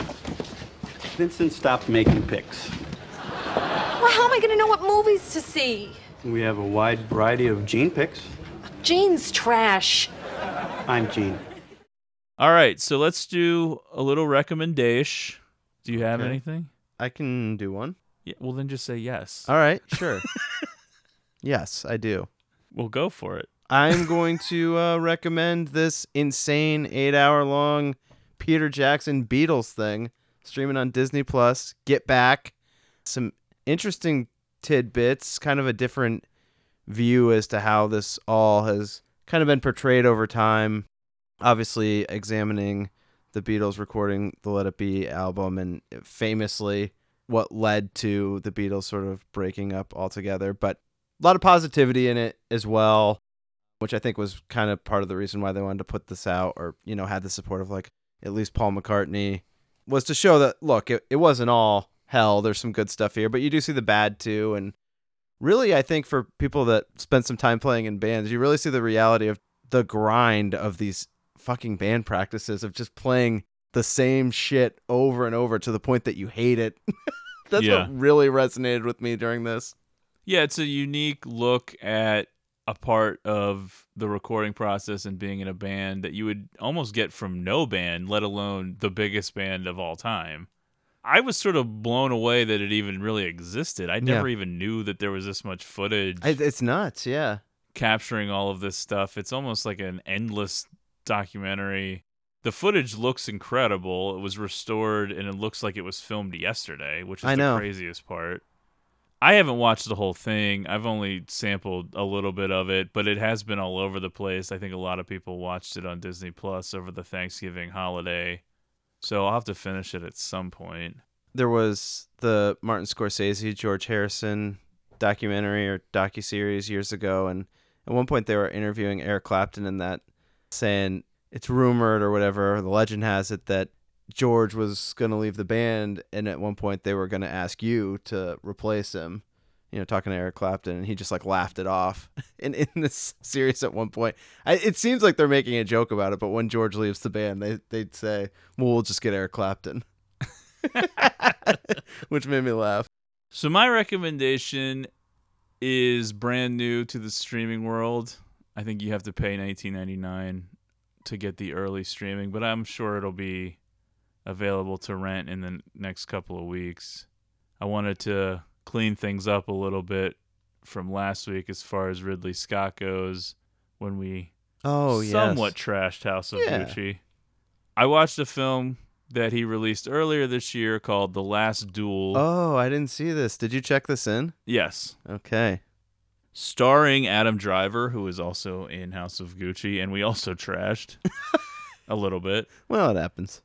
Speaker 7: Vincent stopped making pics.
Speaker 3: Well, how am I going to know what movies to see?
Speaker 7: We have a wide variety of gene picks.
Speaker 8: Gene's trash.
Speaker 7: I'm Gene.
Speaker 5: All right, so let's do a little recommendation. Do you have
Speaker 6: Okay.
Speaker 5: anything?
Speaker 6: I can do one.
Speaker 5: Yeah, well then just say yes.
Speaker 6: All right, sure. yes, I do.
Speaker 5: We'll go for it.
Speaker 6: I'm going to uh, recommend this insane eight hour long Peter Jackson Beatles thing streaming on Disney Plus. Get back. Some interesting tidbits, kind of a different view as to how this all has kind of been portrayed over time. Obviously, examining the Beatles recording the Let It Be album and famously what led to the Beatles sort of breaking up altogether. But a lot of positivity in it as well which I think was kind of part of the reason why they wanted to put this out or, you know, had the support of like at least Paul McCartney was to show that look, it, it wasn't all hell. There's some good stuff here, but you do see the bad too. And really, I think for people that spend some time playing in bands, you really see the reality of the grind of these fucking band practices of just playing the same shit over and over to the point that you hate it. That's
Speaker 5: Yeah.
Speaker 6: what really resonated with me during this.
Speaker 5: Yeah, it's a unique look at a part of the recording process and being in a band that you would almost get from no band, let alone the biggest band of all time. I was sort of blown away that it even really existed. I never even knew that there was this much footage
Speaker 6: it's nuts. Yeah.
Speaker 5: capturing all of this stuff. It's almost like an endless documentary. The footage looks incredible. It was restored and it looks like it was filmed yesterday, which is
Speaker 6: I
Speaker 5: the
Speaker 6: know.
Speaker 5: craziest part. I haven't watched the whole thing. I've only sampled a little bit of it, but it has been all over the place. I think a lot of people watched it on Disney Plus over the Thanksgiving holiday. So I'll have to finish it at some point.
Speaker 6: there was the Martin Scorsese George Harrison documentary or docu series years ago, and at one point they were interviewing Eric Clapton in that, saying it's rumored or whatever. The legend has it that George was going to leave the band, and at one point they were going to ask you to replace him. You know, talking to Eric Clapton, and he just like laughed it off. And in this series, at one point, I, it seems like they're making a joke about it, but when George leaves the band, they they'd say, "Well, we'll just get Eric Clapton." which made me laugh.
Speaker 5: So my recommendation is brand new to the streaming world. I think you have to pay 19.99 to get the early streaming, but I'm sure it'll be available to rent in the next couple of weeks. I wanted to clean things up a little bit from last week as far as Ridley Scott goes when we
Speaker 6: Oh yes.
Speaker 5: somewhat trashed House of
Speaker 6: Yeah.
Speaker 5: Gucci. I watched a film that he released earlier this year called The Last Duel.
Speaker 6: Oh, I didn't see this. Did you check this in?
Speaker 5: Yes.
Speaker 6: Okay.
Speaker 5: starring Adam Driver, who is also in House of Gucci, and we also trashed a little bit.
Speaker 6: Well, it happens.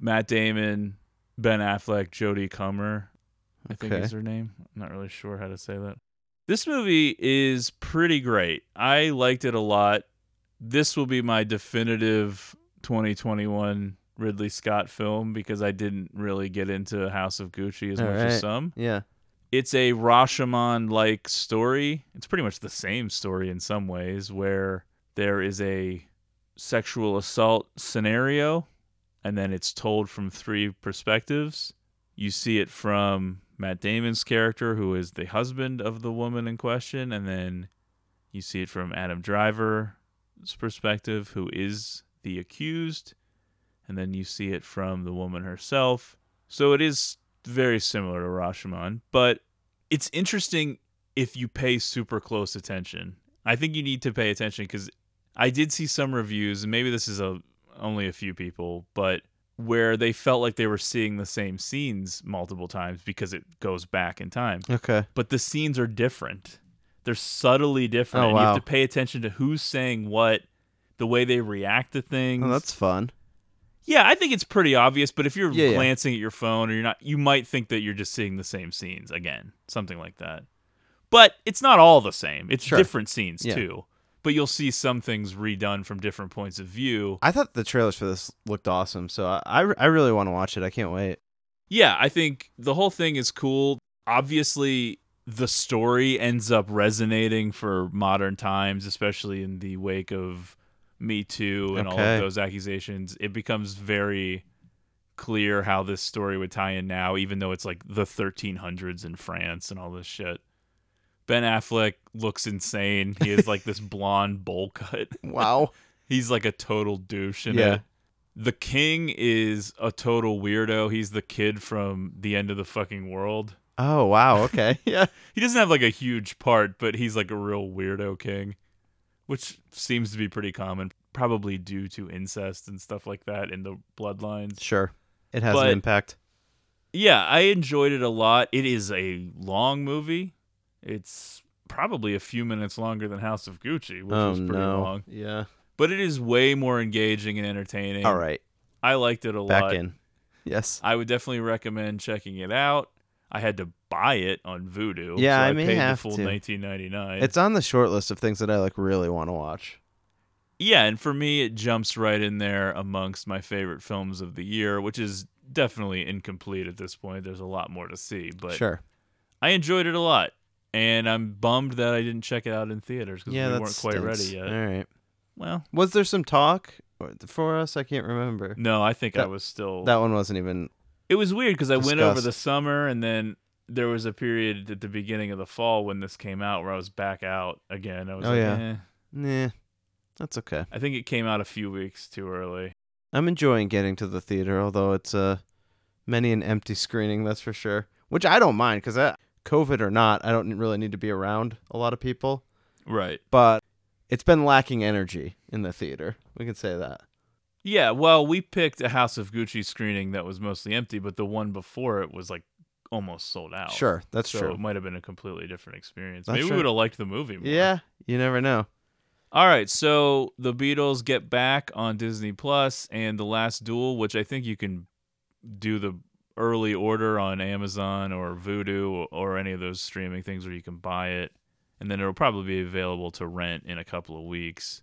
Speaker 5: Matt Damon, Ben Affleck, Jodie Comer, I think
Speaker 6: Okay.
Speaker 5: is her name. I'm not really sure how to say that. This movie is pretty great. I liked it a lot. This will be my definitive 2021 Ridley Scott film because I didn't really get into House of Gucci as
Speaker 6: All
Speaker 5: much
Speaker 6: right.
Speaker 5: as some
Speaker 6: Yeah.
Speaker 5: it's a Rashomon like story. It's pretty much the same story in some ways, where there is a sexual assault scenario, and then it's told from three perspectives. You see it from Matt Damon's character, who is the husband of the woman in question, and then you see it from Adam Driver's perspective, who is the accused, and then you see it from the woman herself. So it is very similar to Rashomon, but it's interesting if you pay super close attention. I think you need to pay attention because I did see some reviews, and maybe this is a only a few people, but where they felt like they were seeing the same scenes multiple times because it goes back in time.
Speaker 6: Okay.
Speaker 5: But the scenes are different. They're subtly different.
Speaker 6: Oh,
Speaker 5: and you have to pay attention to who's saying what, the way they react to things.
Speaker 6: Oh, that's fun.
Speaker 5: Yeah, I think it's pretty obvious, but if you're
Speaker 6: Yeah, yeah.
Speaker 5: glancing at your phone or you're not you might think that you're just seeing the same scenes again, something like that. But it's not all the same. It's
Speaker 6: Sure.
Speaker 5: different scenes
Speaker 6: Yeah.
Speaker 5: too. But you'll see some things redone from different points of view.
Speaker 6: I thought the trailers for this looked awesome, so I I, really want to watch it. I can't wait.
Speaker 5: Yeah, I think the whole thing is cool. Obviously, the story ends up resonating for modern times, especially in the wake of Me Too and all of those accusations. It becomes very clear how this story would tie in now, even though it's like the 1300s in France and all this shit. Ben Affleck looks insane. He has like this blonde bowl cut.
Speaker 6: Wow.
Speaker 5: He's like a total douche
Speaker 6: Yeah.
Speaker 5: The king is a total weirdo. He's the kid from the end of the fucking world.
Speaker 6: Oh wow. Okay. Yeah.
Speaker 5: He doesn't have like a huge part, but he's like a real weirdo king, which seems to be pretty common, probably due to incest and stuff like that in the bloodlines.
Speaker 6: Sure. It has
Speaker 5: But-
Speaker 6: an impact.
Speaker 5: Yeah, I enjoyed it a lot. It is a long movie. It's probably a few minutes longer than House of Gucci, which
Speaker 6: oh
Speaker 5: is pretty
Speaker 6: no.
Speaker 5: long.
Speaker 6: Yeah.
Speaker 5: But it is way more engaging and entertaining.
Speaker 6: All right.
Speaker 5: I liked it a
Speaker 6: Back
Speaker 5: lot.
Speaker 6: in. Yes.
Speaker 5: I would definitely recommend checking it out. I had to buy it on Vudu.
Speaker 6: Yeah,
Speaker 5: so
Speaker 6: I
Speaker 5: I,
Speaker 6: may
Speaker 5: paid
Speaker 6: have
Speaker 5: the full
Speaker 6: to.
Speaker 5: 19.99.
Speaker 6: It's on the short list of things that I like really want to watch.
Speaker 5: Yeah, and for me, it jumps right in there amongst my favorite films of the year, which is definitely incomplete at this point. There's a lot more to see, but
Speaker 6: sure.
Speaker 5: I enjoyed it a lot, and I'm bummed that I didn't check it out in theaters because
Speaker 6: Yeah,
Speaker 5: we weren't quite
Speaker 6: stinks.
Speaker 5: ready yet.
Speaker 6: All right.
Speaker 5: Well,
Speaker 6: Was there some talk for us? I can't remember.
Speaker 5: no, I think I was still.
Speaker 6: That one wasn't even.
Speaker 5: it was weird because I went over the summer, and then there was a period at the beginning of the fall when this came out where I was back out again. I was
Speaker 6: Oh,
Speaker 5: like,
Speaker 6: yeah.
Speaker 5: eh.
Speaker 6: Nah. That's okay.
Speaker 5: I think it came out a few weeks too early.
Speaker 6: I'm enjoying getting to the theater, although it's uh, many an empty screening, that's for sure. Which I don't mind because COVID or not, I don't really need to be around a lot of people.
Speaker 5: Right.
Speaker 6: But it's been lacking energy in the theater. We can say that.
Speaker 5: Yeah, well, we picked a House of Gucci screening that was mostly empty, but the one before it was like almost sold out.
Speaker 6: Sure, that's
Speaker 5: so
Speaker 6: true.
Speaker 5: it might have been a completely different experience.
Speaker 6: That's
Speaker 5: Maybe
Speaker 6: true.
Speaker 5: we would have liked the movie more.
Speaker 6: Yeah, you never know.
Speaker 5: All right, so the Beatles get back on Disney Plus and The Last Duel, which I think you can do the early order on Amazon or Vudu or any of those streaming things where you can buy it, and then it'll probably be available to rent in a couple of weeks.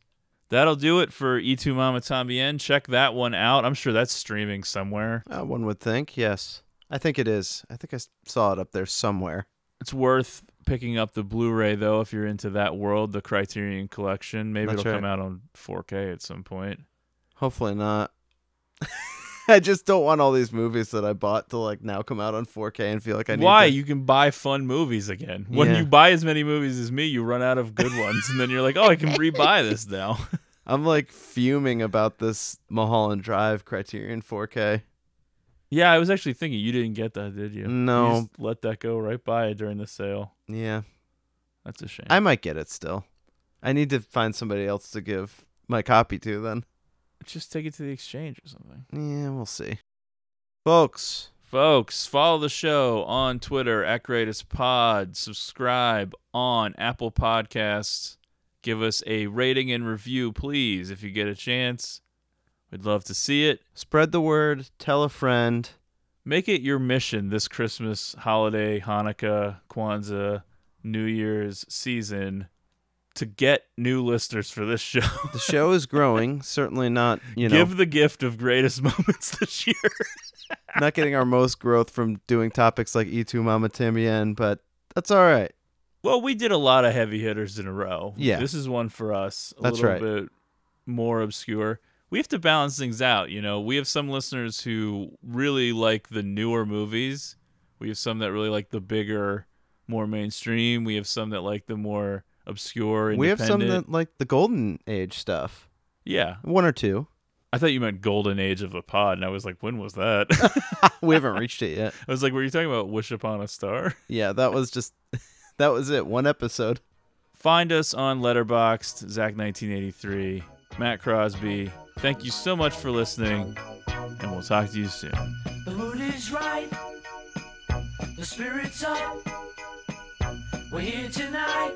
Speaker 5: That'll do it for Y tu mama tambien. Check that one out. I'm sure that's streaming somewhere.
Speaker 6: Uh, one would think, yes. I think it is. I think I saw it up there somewhere.
Speaker 5: It's worth picking up the Blu-ray though if you're into that world, the Criterion Collection. Maybe
Speaker 6: That's
Speaker 5: it'll
Speaker 6: right.
Speaker 5: come out on 4K at some point.
Speaker 6: Hopefully not. I just don't want all these movies that I bought to like now come out on 4K and feel like I need to.
Speaker 5: Why?
Speaker 6: to-
Speaker 5: You can buy fun movies again. When
Speaker 6: Yeah.
Speaker 5: you buy as many movies as me, you run out of good ones, and then you're like, "Oh, I can rebuy this now."
Speaker 6: I'm like fuming about this Mulholland Drive Criterion 4K.
Speaker 5: yeah, I was actually thinking you didn't get that, did you? You
Speaker 6: No.
Speaker 5: just let that go right by during the sale.
Speaker 6: Yeah,
Speaker 5: That's a shame.
Speaker 6: I might get it still. I need to find somebody else to give my copy to then.
Speaker 5: Just take it to the exchange or something.
Speaker 6: Yeah, we'll see. Folks,
Speaker 5: Folks, follow the show on Twitter at Greatest Pod. Subscribe on Apple Podcasts. Give us a rating and review, please, if you get a chance. We'd love to see it.
Speaker 6: spread the word, tell a friend.
Speaker 5: Make it your mission this Christmas, holiday, Hanukkah, Kwanzaa, New Year's season to get new listeners for this show.
Speaker 6: The show is growing, certainly not, you know,
Speaker 5: Give the gift of greatest moments this year.
Speaker 6: not getting our most growth from doing topics like Y tu mama tambien, but that's all right.
Speaker 5: Well, we did a lot of heavy hitters in a row.
Speaker 6: Yeah.
Speaker 5: This is one for us. A
Speaker 6: That's
Speaker 5: little
Speaker 6: right.
Speaker 5: bit more obscure. We have to balance things out. You know, we have some listeners who really like the newer movies. We have some that really like the bigger, more mainstream. We have some that like the more obscure,
Speaker 6: We have some that like the golden age stuff.
Speaker 5: Yeah.
Speaker 6: One or two.
Speaker 5: I thought you meant golden age of the pod, and I was like, when was that?
Speaker 6: we haven't reached it yet.
Speaker 5: I was like, were you talking about Wish Upon a Star?
Speaker 6: Yeah, that was just that was it. One episode.
Speaker 5: Find us on Letterboxd, Zach1983, Matt Crosby. Thank you so much for listening, and we'll talk to you soon.
Speaker 8: The mood is right. The spirit's up. We're here tonight.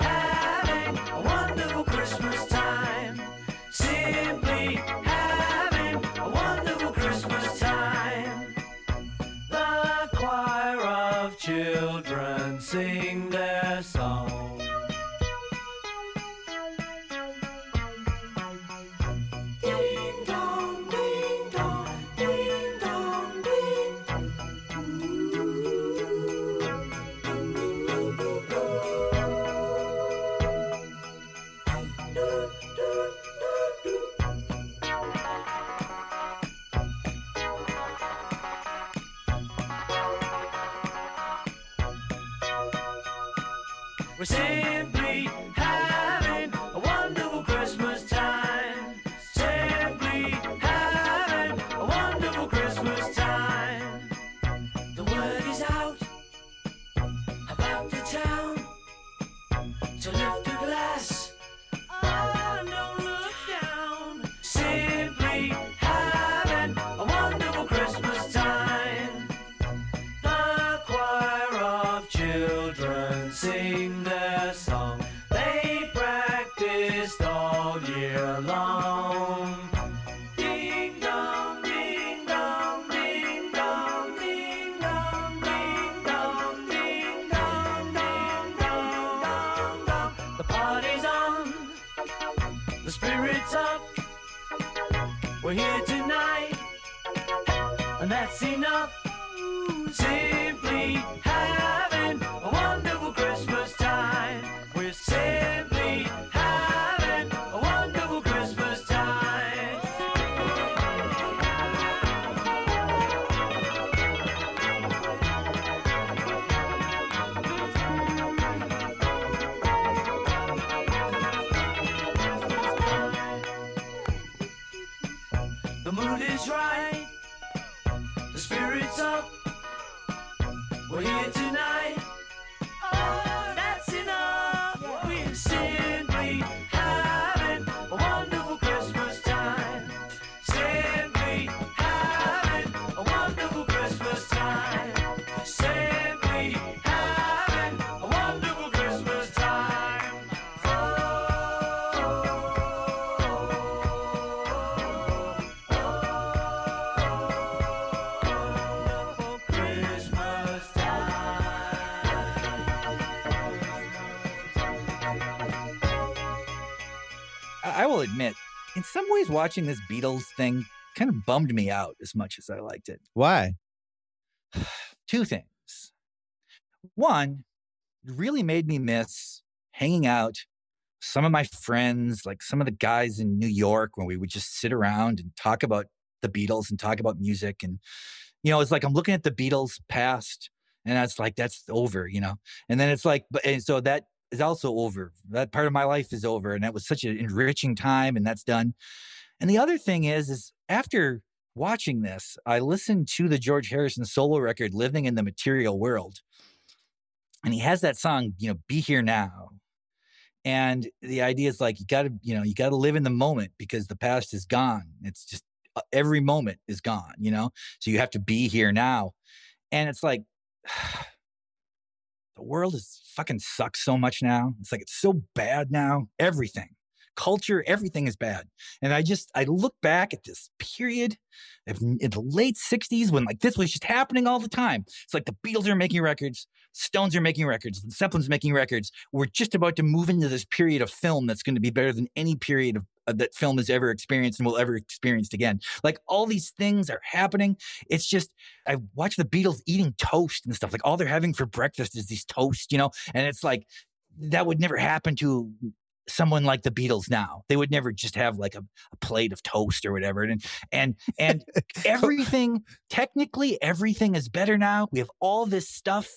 Speaker 9: will admit, in some ways, watching this Beatles thing kind of bummed me out as much as I liked it.
Speaker 6: Why?
Speaker 9: Two things. One, it really made me miss hanging out some of my friends, like some of the guys in New York, when we would just sit around and talk about the Beatles and talk about music. And, you know, it's like I'm looking at the Beatles past and that's like, that's over, you know? And then it's like, but, and so that is also over. That part of my life is over. And that was such an enriching time and that's done. And the other thing is, is after watching this, I listened to the George Harrison solo record, Living in the Material World. And he has that song, you know, Be Here Now. And the idea is like, you got to, you know, you got to live in the moment because the past is gone. It's just uh, every moment is gone, you know? So you have to be here now. And it's like, the world is fucking sucks so much now. It's like, it's so bad now. Everything culture, everything is bad. And I just, I look back at this period of, in the late 60s when like this was just happening all the time. It's like the Beatles are making records, Stones are making records, the Zeppelin's making records. We're just about to move into this period of film that's going to be better than any period of Uh, that film has ever experienced and will ever experienced again. Like all these things are happening. It's just I watch the Beatles eating toast and stuff. Like all they're having for breakfast is these toast, you know, and it's like that would never happen to someone like the Beatles now. They would never just have like a, a plate of toast or whatever. And and and everything, technically everything is better now. We have all this stuff.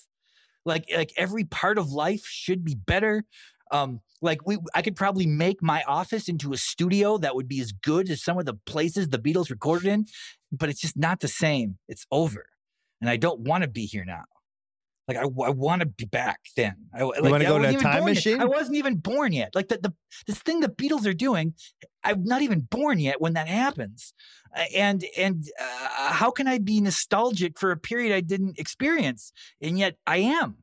Speaker 9: Like like every part of life should be better. Um like we I could probably make my office into a studio that would be as good as some of the places the Beatles recorded in, but it's just not the same. It's over. And I don't want to be here now. Like I, I want to be back then. I, like,
Speaker 6: wanna go to a time
Speaker 9: born yet.
Speaker 6: machine?
Speaker 9: I wasn't even born yet. Like the, the this thing the Beatles are doing, I'm not even born yet when that happens. And and uh, how can I be nostalgic for a period I didn't experience? And yet I am.